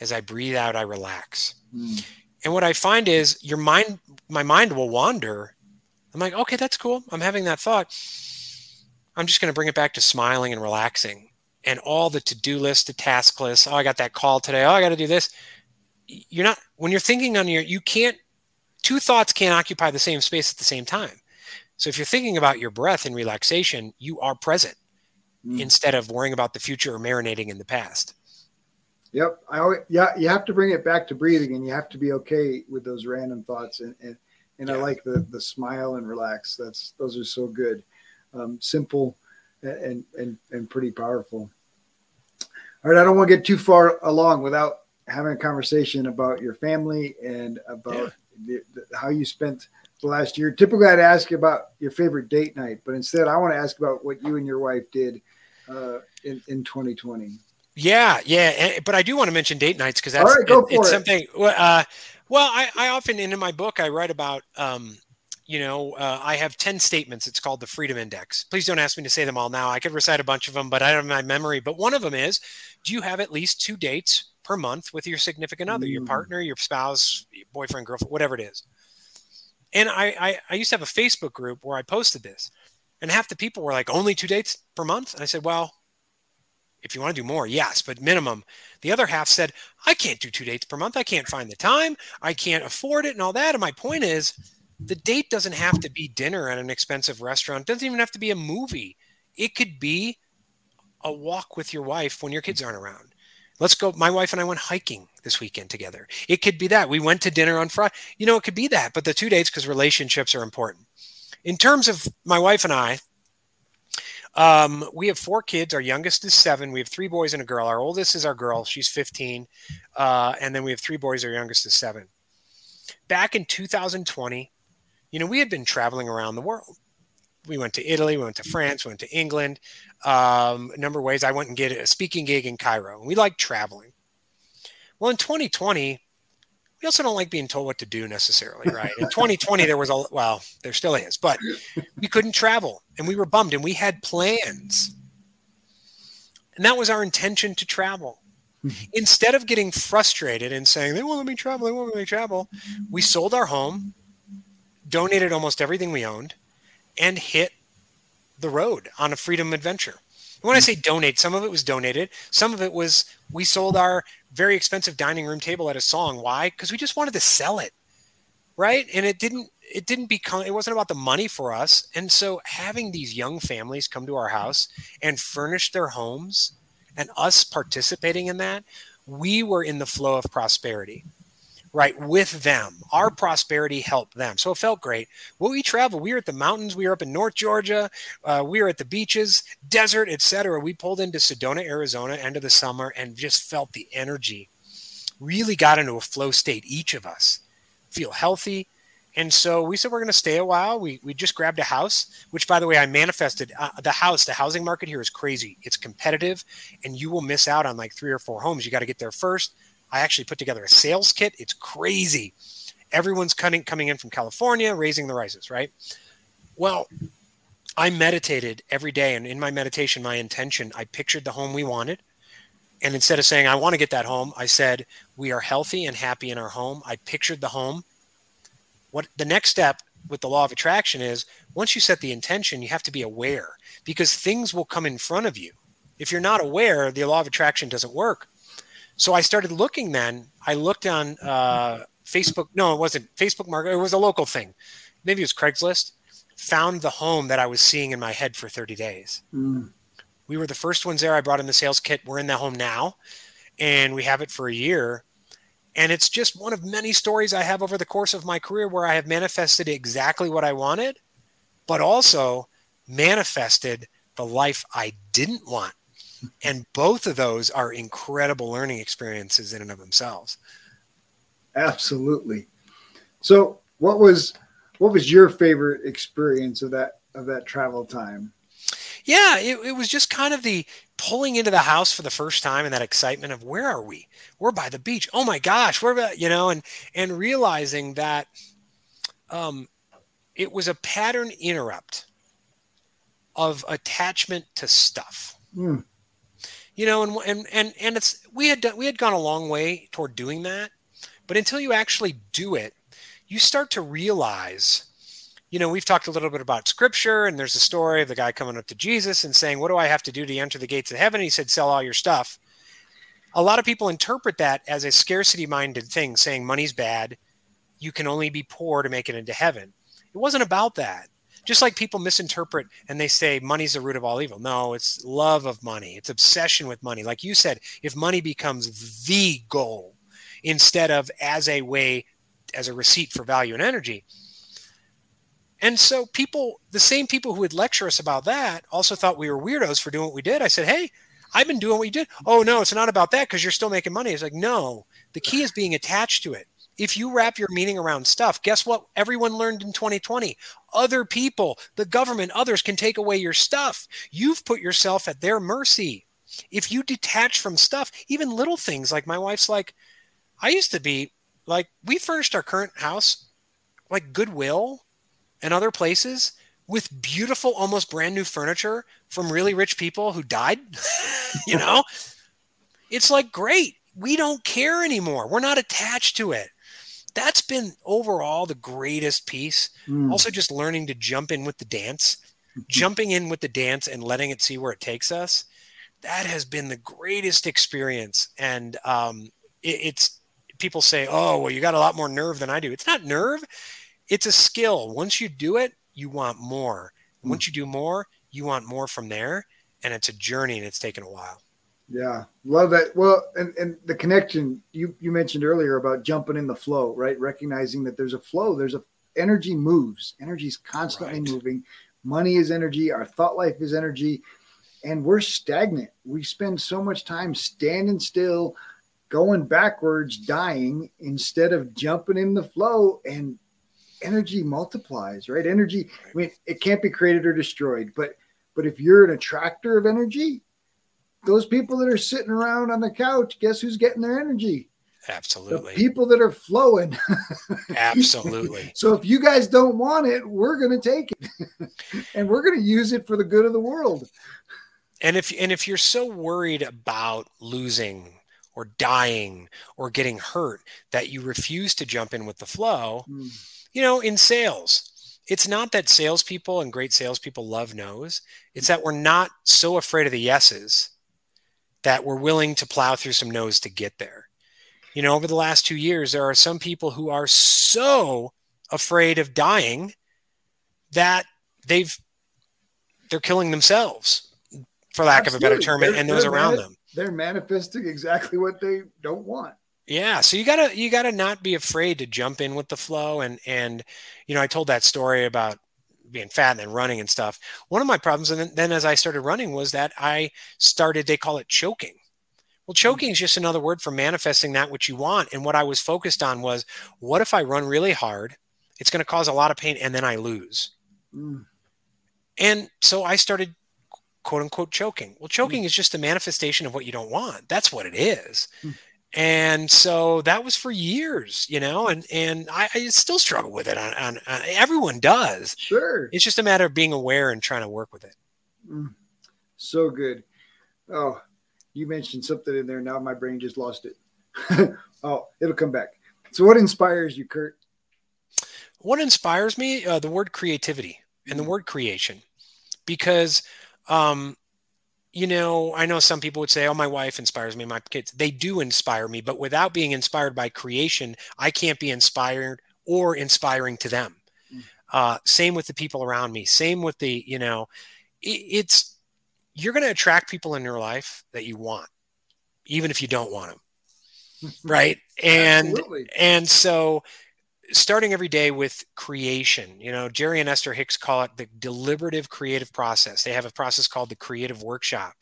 Speaker 2: As I breathe out, I relax. Mm. And what I find is your mind, my mind will wander. I'm like, okay, that's cool. I'm having that thought. I'm just going to bring it back to smiling and relaxing and all the to-do list, the task list. Oh, I got that call today. Oh, I got to do this. You're not, when you're thinking on your, you can't, two thoughts can't occupy the same space at the same time. So if you're thinking about your breath and relaxation, you are present mm. instead of worrying about the future or marinating in the past.
Speaker 1: Yep. I always, yeah, you have to bring it back to breathing and you have to be okay with those random thoughts. And, and, and yeah. I like the, the smile and relax. That's, those are so good. Um, simple and, and, and pretty powerful. All right. I don't want to get too far along without having a conversation about your family and about yeah. the, the, how you spent the last year. Typically I'd ask you about your favorite date night, but instead I want to ask about what you and your wife did uh, in, in 2020.
Speaker 2: Yeah, yeah, but I do want to mention date nights because that's it, it's it. something. Uh, well, I, I often in my book I write about. Um, you know, uh, I have 10 statements. It's called the Freedom Index. Please don't ask me to say them all now. I could recite a bunch of them, but I don't have my memory. But one of them is do you have at least two dates per month with your significant other, mm. your partner, your spouse, your boyfriend, girlfriend, whatever it is? And I, I, I used to have a Facebook group where I posted this, and half the people were like, only two dates per month. And I said, well, if you want to do more, yes, but minimum. The other half said, I can't do two dates per month. I can't find the time. I can't afford it and all that. And my point is, the date doesn't have to be dinner at an expensive restaurant. It doesn't even have to be a movie. It could be a walk with your wife when your kids aren't around. Let's go. My wife and I went hiking this weekend together. It could be that. We went to dinner on Friday. You know, it could be that, but the two dates because relationships are important. In terms of my wife and I, um, we have four kids. Our youngest is seven. We have three boys and a girl. Our oldest is our girl. She's 15. Uh, and then we have three boys. Our youngest is seven. Back in 2020, you know, we had been traveling around the world. We went to Italy, we went to France, we went to England, um, a number of ways. I went and get a speaking gig in Cairo. And we like traveling. Well, in 2020, we also don't like being told what to do necessarily, right? In 2020, there was a well, there still is, but we couldn't travel and we were bummed and we had plans. And that was our intention to travel. Instead of getting frustrated and saying, they won't let me travel, they won't let me travel, we sold our home, donated almost everything we owned, and hit the road on a freedom adventure. When I say mm. donate, some of it was donated. Some of it was we sold our very expensive dining room table at a song. Why? Because we just wanted to sell it, right? And it didn't. It didn't become. It wasn't about the money for us. And so having these young families come to our house and furnish their homes, and us participating in that, we were in the flow of prosperity right with them our prosperity helped them so it felt great well we traveled we were at the mountains we were up in north georgia uh, we were at the beaches desert etc we pulled into sedona arizona end of the summer and just felt the energy really got into a flow state each of us feel healthy and so we said we're going to stay a while. We, we just grabbed a house, which, by the way, I manifested. Uh, the house, the housing market here is crazy. It's competitive, and you will miss out on like three or four homes. You got to get there first. I actually put together a sales kit. It's crazy. Everyone's coming coming in from California, raising the rises, right? Well, I meditated every day, and in my meditation, my intention, I pictured the home we wanted. And instead of saying, I want to get that home, I said, We are healthy and happy in our home. I pictured the home. What the next step with the law of attraction is once you set the intention, you have to be aware because things will come in front of you. If you're not aware, the law of attraction doesn't work. So I started looking then. I looked on uh, Facebook. No, it wasn't Facebook Market. It was a local thing. Maybe it was Craigslist. Found the home that I was seeing in my head for 30 days. Mm. We were the first ones there. I brought in the sales kit. We're in that home now, and we have it for a year. And it's just one of many stories I have over the course of my career where I have manifested exactly what I wanted, but also manifested the life I didn't want and both of those are incredible learning experiences in and of themselves.
Speaker 1: Absolutely. So what was what was your favorite experience of that of that travel time?
Speaker 2: Yeah, it, it was just kind of the pulling into the house for the first time and that excitement of where are we? We're by the beach. Oh my gosh, we're about, you know, and and realizing that um it was a pattern interrupt of attachment to stuff. Mm you know, and and and and it's we had done, we had gone a long way toward doing that, but until you actually do it, you start to realize you know, we've talked a little bit about scripture, and there's a story of the guy coming up to Jesus and saying, What do I have to do to enter the gates of heaven? He said, Sell all your stuff. A lot of people interpret that as a scarcity minded thing, saying money's bad. You can only be poor to make it into heaven. It wasn't about that. Just like people misinterpret and they say money's the root of all evil. No, it's love of money, it's obsession with money. Like you said, if money becomes the goal instead of as a way, as a receipt for value and energy, and so people, the same people who would lecture us about that also thought we were weirdos for doing what we did. I said, Hey, I've been doing what you did. Oh no, it's not about that because you're still making money. It's like, no, the key is being attached to it. If you wrap your meaning around stuff, guess what? Everyone learned in 2020. Other people, the government, others can take away your stuff. You've put yourself at their mercy. If you detach from stuff, even little things like my wife's like, I used to be like, we furnished our current house like Goodwill and other places with beautiful, almost brand new furniture from really rich people who died. you know, it's like, great. We don't care anymore. We're not attached to it. That's been overall the greatest piece. Mm. Also, just learning to jump in with the dance, jumping in with the dance and letting it see where it takes us. That has been the greatest experience. And um, it, it's people say, oh, well, you got a lot more nerve than I do. It's not nerve, it's a skill. Once you do it, you want more. Mm. Once you do more, you want more from there. And it's a journey and it's taken a while.
Speaker 1: Yeah, love that. Well, and, and the connection you, you mentioned earlier about jumping in the flow, right? Recognizing that there's a flow, there's a energy moves, energy is constantly right. moving. Money is energy, our thought life is energy, and we're stagnant. We spend so much time standing still, going backwards, dying instead of jumping in the flow and energy multiplies, right? Energy, I mean, it can't be created or destroyed, but but if you're an attractor of energy, those people that are sitting around on the couch, guess who's getting their energy?
Speaker 2: Absolutely.
Speaker 1: The people that are flowing.
Speaker 2: Absolutely.
Speaker 1: so if you guys don't want it, we're going to take it. and we're going to use it for the good of the world.
Speaker 2: And if and if you're so worried about losing or dying or getting hurt that you refuse to jump in with the flow, mm you know, in sales, it's not that salespeople and great salespeople love no's. It's that we're not so afraid of the yeses that we're willing to plow through some no's to get there. You know, over the last two years, there are some people who are so afraid of dying that they've they're killing themselves, for lack Absolutely. of a better term, they're, and those around mani- them.
Speaker 1: They're manifesting exactly what they don't want.
Speaker 2: Yeah, so you gotta you gotta not be afraid to jump in with the flow, and and you know I told that story about being fat and then running and stuff. One of my problems, and then, then as I started running, was that I started they call it choking. Well, hmm. choking is just another word for manifesting that which you want. And what I was focused on was, what if I run really hard? It's going to cause a lot of pain, and then I lose. Mm. And so I started quote unquote choking. Well, choking mm. is just a manifestation of what you don't want. That's what it is. Mm and so that was for years you know and and i, I still struggle with it on, on, on, everyone does.
Speaker 1: Sure.
Speaker 2: It's just a matter of being aware and trying to work with it.
Speaker 1: Mm, so good. Oh you mentioned something in there. Now my brain just lost it. Oh it'll come back. So what inspires you kurt?
Speaker 2: What inspires me uh, the word creativity and the mm. word creation. Because um, you know, I know some people would say, oh, my wife inspires me, my kids. They do inspire me, but without being inspired by creation, I can't be inspired or inspiring to them. Mm. Uh, same with the people around me. Same with the, you know, it, it's, you're going to attract people in your life that you want, even if you don't want them. right. And, Absolutely. and so starting every day with creation. You know, Jerry and Esther Hicks call it the deliberative creative process. They have a process called the creative workshop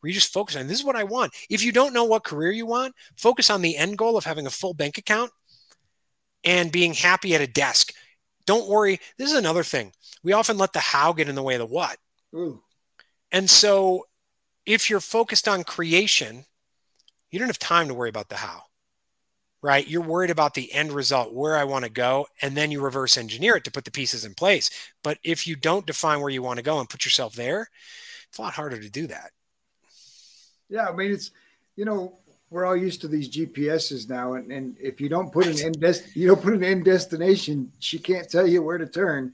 Speaker 2: where you just focus on this is what I want. If you don't know what career you want, focus on the end goal of having a full bank account and being happy at a desk. Don't worry. This is another thing. We often let the how get in the way of the what. Ooh. And so if you're focused on creation, you don't have time to worry about the how right? You're worried about the end result, where I want to go, and then you reverse engineer it to put the pieces in place. But if you don't define where you want to go and put yourself there, it's a lot harder to do that.
Speaker 1: Yeah, I mean it's you know we're all used to these GPSs now, and, and if you don't put an end des- you don't put an end destination, she can't tell you where to turn,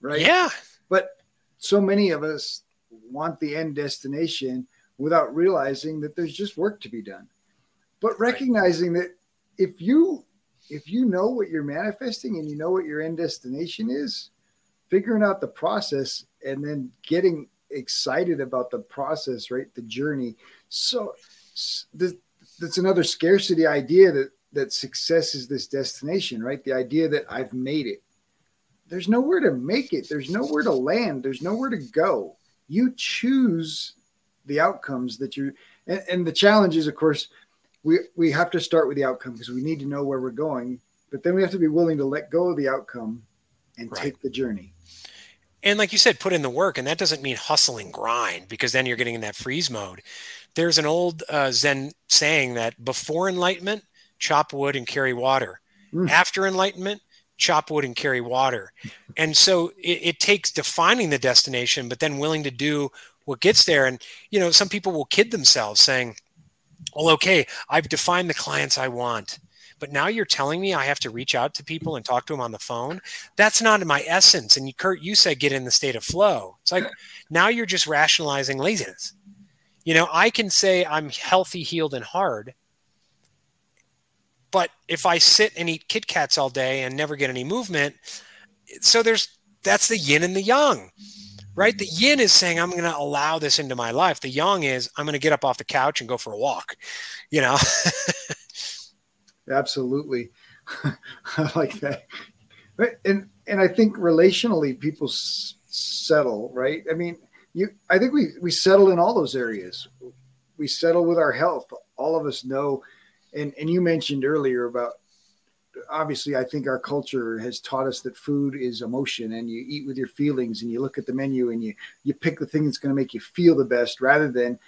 Speaker 1: right?
Speaker 2: Yeah.
Speaker 1: But so many of us want the end destination without realizing that there's just work to be done. But recognizing that if you if you know what you're manifesting and you know what your end destination is, figuring out the process and then getting excited about the process, right? The journey. So that's another scarcity idea that that success is this destination, right? The idea that I've made it. There's nowhere to make it. There's nowhere to land. There's nowhere to go. You choose the outcomes that you and, and the challenge is, of course, we we have to start with the outcome because we need to know where we're going, but then we have to be willing to let go of the outcome and right. take the journey.
Speaker 2: And like you said, put in the work, and that doesn't mean hustle and grind because then you're getting in that freeze mode. There's an old uh, Zen saying that before enlightenment, chop wood and carry water. Mm. After enlightenment, chop wood and carry water. And so it, it, takes defining the destination, but then willing to do what gets there. And, you know, some people will kid themselves saying, well, okay, I've defined the clients I want. But now you're telling me I have to reach out to people and talk to them on the phone. That's not in my essence. And you, Kurt, you said get in the state of flow. It's like now you're just rationalizing laziness. You know, I can say I'm healthy, healed, and hard. But if I sit and eat Kit Kats all day and never get any movement, so there's that's the yin and the yang, right? The yin is saying I'm going to allow this into my life. The yang is I'm going to get up off the couch and go for a walk. You know.
Speaker 1: Absolutely, I like that. And and I think relationally, people s- settle, right? I mean, you i think we we settle in all those areas we settle with our health all of us know and and you mentioned earlier about obviously i think our culture has taught us that food is emotion and you eat with your feelings and you look at the menu and you you pick the thing that's going to make you feel the best rather than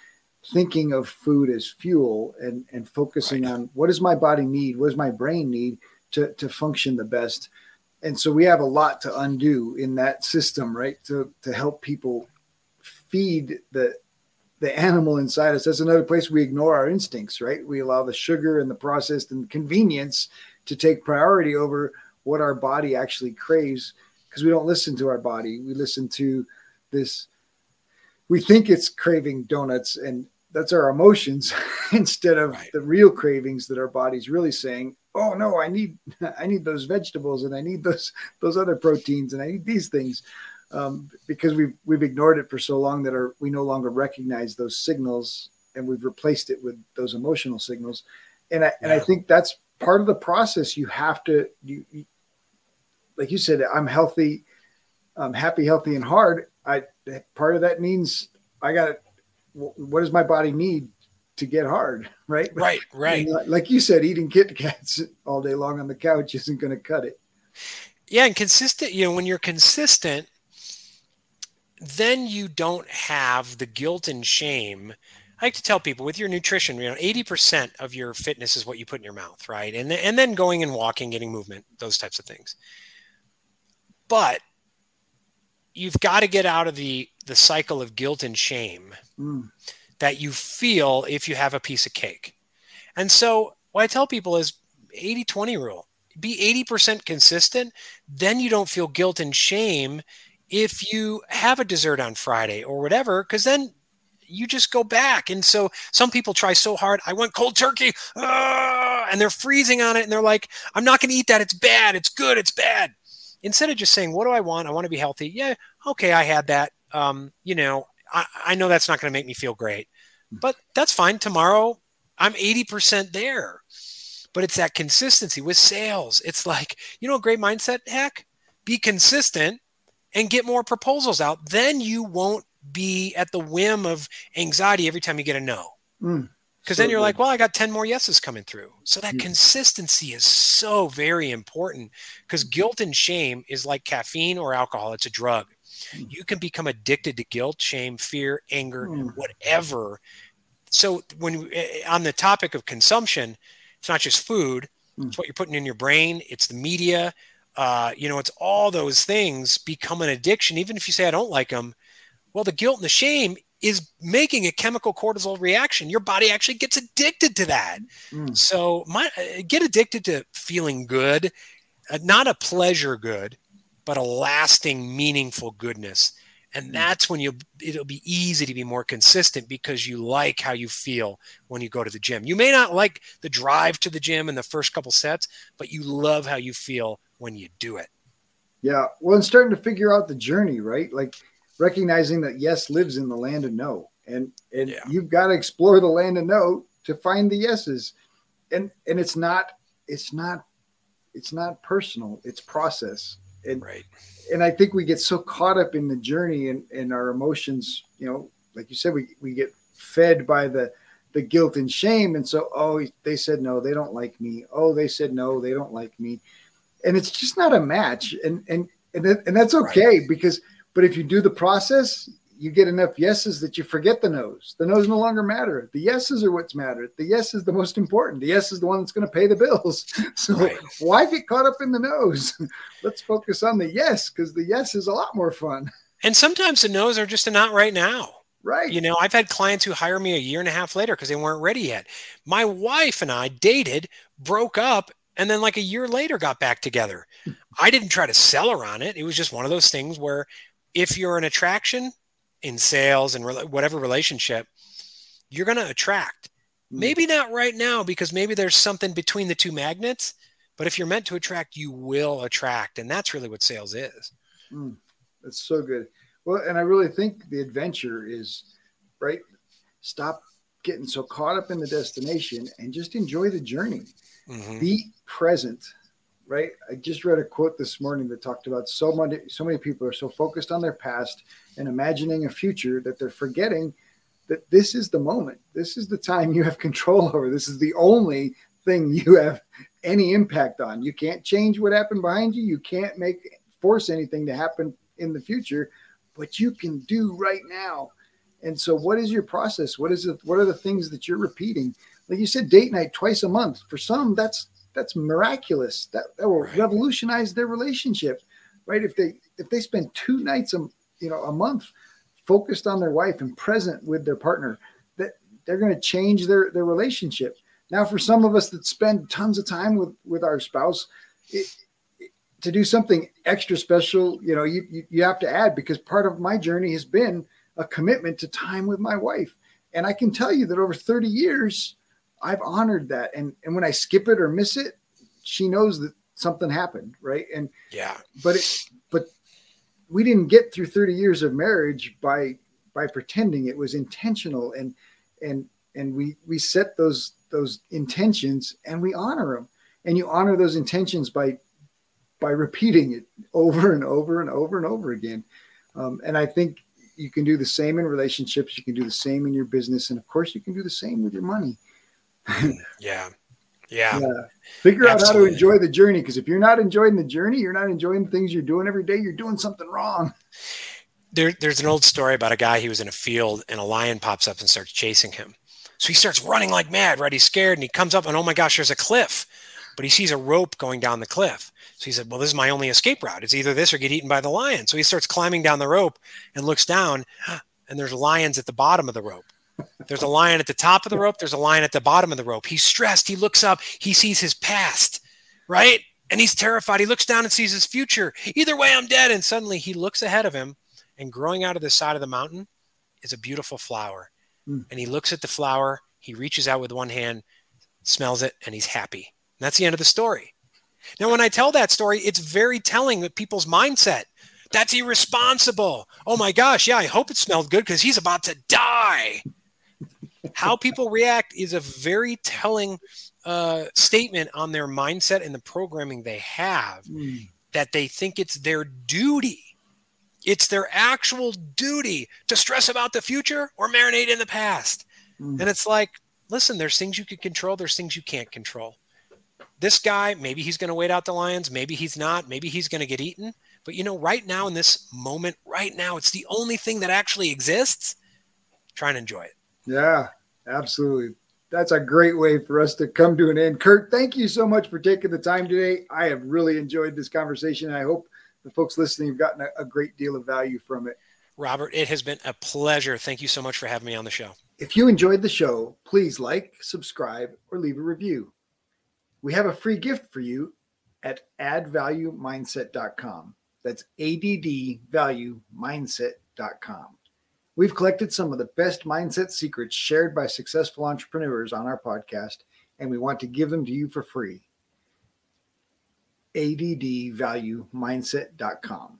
Speaker 1: thinking of food as fuel and and focusing right. on what does my body need what does my brain need to to function the best and so we have a lot to undo in that system right to to help people feed the the animal inside us. That's another place we ignore our instincts, right? We allow the sugar and the processed and convenience to take priority over what our body actually craves because we don't listen to our body. We listen to this. We think it's craving donuts, and that's our emotions instead of right. the real cravings that our body's really saying, "Oh no, I need I need those vegetables and I need those those other proteins and I need these things." um, because we've we've ignored it for so long that our, we no longer recognize those signals and we've replaced it with those emotional signals and I, yeah. and I think that's part of the process you have to you, you, like you said I'm healthy I'm happy healthy and hard. I part of that means I got what does my body need to get hard right?
Speaker 2: Right right.
Speaker 1: and like you said eating Kit Kats all day long on the couch isn't going to cut it.
Speaker 2: Yeah and consistent you know when you're consistent then you don't have the guilt and shame. I like to tell people with your nutrition, you know, 80% of your fitness is what you put in your mouth, right? And, and then going and walking, getting movement, those types of things. But you've got to get out of the, the cycle of guilt and shame mm. that you feel if you have a piece of cake. And so what I tell people is 80 20 rule be 80% consistent, then you don't feel guilt and shame if you have a dessert on Friday or whatever, because then you just go back. And so some people try so hard. I want cold turkey, uh, and they're freezing on it, and they're like, "I'm not going to eat that. It's bad. It's good. It's bad." Instead of just saying, "What do I want? I want to be healthy." Yeah, okay, I had that. Um, you know, I, I know that's not going to make me feel great, but that's fine. Tomorrow, I'm 80% there. But it's that consistency with sales. It's like, you know, a great mindset hack? Be consistent and get more proposals out. Then you won't be at the whim of anxiety every time you get a no. Mm, because then you're like, well, I got 10 more yeses coming through. So that consistency is so very important because guilt and shame is like caffeine or alcohol, it's a drug. Mm. You can become addicted to guilt, shame, fear, anger, mm. whatever. So when eh, on the topic of consumption, it's not just food, mm. it's what you're putting in your brain, it's the media, uh, you know, it's all those things become an addiction. Even if you say I don't like them, well, the guilt and the shame is making a chemical cortisol reaction. Your body actually gets addicted to that. Mm. So my uh, get addicted to feeling good, uh, not a pleasure good, but a lasting, meaningful goodness. And mm. that's when you it'll be easy to be more consistent because you like how you feel when you go to the gym. You may not like the drive to the gym in the first couple sets, but you love how you feel when you do it.
Speaker 1: Yeah. Well, and starting to figure out the journey, right? Like recognizing that yes lives in the land of no. And and yeah. you've got to explore the land of no to find the yeses. And and it's not it's not it's not personal it's process. And
Speaker 2: right.
Speaker 1: and i think we get so caught up in the journey and and our emotions you know like you said we we get fed by the the guilt and shame. And so oh they said no they don't like me. Oh they said no they don't like me. And it's just not a match. And and and, and that's okay right. because but if you do the process, you get enough yeses that you forget the no's. The no's no longer matter. The yeses are what's matter. The yes is the most important. The yes is the one that's going to pay the bills. So right. why get caught up in the no's? Let's focus on the yes because the yes is a lot more fun.
Speaker 2: And sometimes the no's are just a not right now.
Speaker 1: Right.
Speaker 2: You know, I've had clients who hire me a year and a half later because they weren't ready yet. My wife and I dated, broke up, and then like a year later got back together. I didn't try to sell her on it. It was just one of those things where if you're an attraction in sales and re- whatever relationship, you're going to attract. Mm. Maybe not right now because maybe there's something between the two magnets, but if you're meant to attract, you will attract. And that's really what sales is.
Speaker 1: Mm. That's so good. Well, and I really think the adventure is right. Stop getting so caught up in the destination and just enjoy the journey. Mm-hmm. Be present right? I just read a quote this morning that talked about so many so many people are so focused on their past and imagining a future that they're forgetting that this is the moment. This is the time you have control over. This is the only thing you have any impact on. You can't change what happened behind you. You can't make force anything to happen in the future, but you can do right now. And so what is your process? What is it what are the things that you're repeating? Like you said date night twice a month. For some that's that's miraculous. That, that will right. revolutionize their relationship, right? If they if they spend two nights a you know a month focused on their wife and present with their partner, that they're going to change their their relationship. Now, for some of us that spend tons of time with with our spouse, it, it, to do something extra special, you know, you, you you have to add because part of my journey has been a commitment to time with my wife, and I can tell you that over thirty years I've honored that. And and when I skip it or miss it, she knows that something happened, right? And
Speaker 2: yeah,
Speaker 1: but it but we didn't get through 30 years of marriage by by pretending. It was intentional and and and we we set those those intentions and we honor them and you honor those intentions by by repeating it over and over and over and over again. Um, and i think you can do the same in relationships. You can do the same in your business. And of course you can do the same with your money
Speaker 2: yeah. Yeah.
Speaker 1: yeah. Figure Absolutely. out how to enjoy the journey because if you're not enjoying the journey, you're not enjoying the things you're doing every day, you're doing something wrong.
Speaker 2: There, there's an old story about a guy he was in a field and a lion pops up and starts chasing him. So he starts running like mad, right? He's scared and he comes up and oh my gosh, there's a cliff. But he sees a rope going down the cliff. So he said, Well, this is my only escape route. It's either this or get eaten by the lion. So he starts climbing down the rope and looks down, and there's lions at the bottom of the rope. There's a lion at the top of the rope. There's a lion at the bottom of the rope. He's stressed. He looks up. He sees his past, right? And he's terrified. He looks down and sees his future. Either way, I'm dead. And suddenly he looks ahead of him, and growing out of the side of the mountain is a beautiful flower. Mm. And he looks at the flower. He reaches out with one hand, smells it, and he's happy. And that's the end of the story. Now, when I tell that story, it's very telling of people's mindset. That's irresponsible. Oh my gosh. Yeah, I hope it smelled good because he's about to die how people react is a very telling uh, statement on their mindset and the programming they have mm. that they think it's their duty. It's their actual duty to stress about the future or marinate in the past. Mm. And it's like, listen, there's things you can control, there's things you can't control. This guy, maybe he's going to wait out the lions, maybe he's not, maybe he's going to get eaten. But you know, right now in this moment, right now, it's the only thing that actually exists. Try and enjoy it.
Speaker 1: Yeah, absolutely. That's a great way for us to come to an end. Kurt, thank you so much for taking the time today. I have really enjoyed this conversation. I hope the folks listening have gotten a, a great deal of value from it.
Speaker 2: Robert, it has been a pleasure. Thank you so much for having me on the show.
Speaker 1: If you enjoyed the show, please like, subscribe, or leave a review. We have a free gift for you at addvaluemindset.com. That's addvaluemindset.com. We've collected some of the best mindset secrets shared by successful entrepreneurs on our podcast, and we want to give them to you for free. addvaluemindset.com.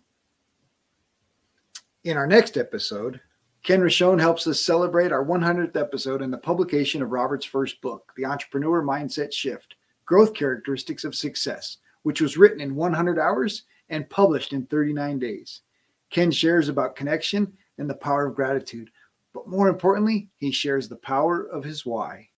Speaker 1: In our next episode, Ken Rochon helps us celebrate our 100th episode and the publication of Robert's first book, The Entrepreneur Mindset Shift Growth Characteristics of Success, which was written in 100 hours and published in 39 days. Ken shares about connection and the power of gratitude, but more importantly, he shares the power of his why.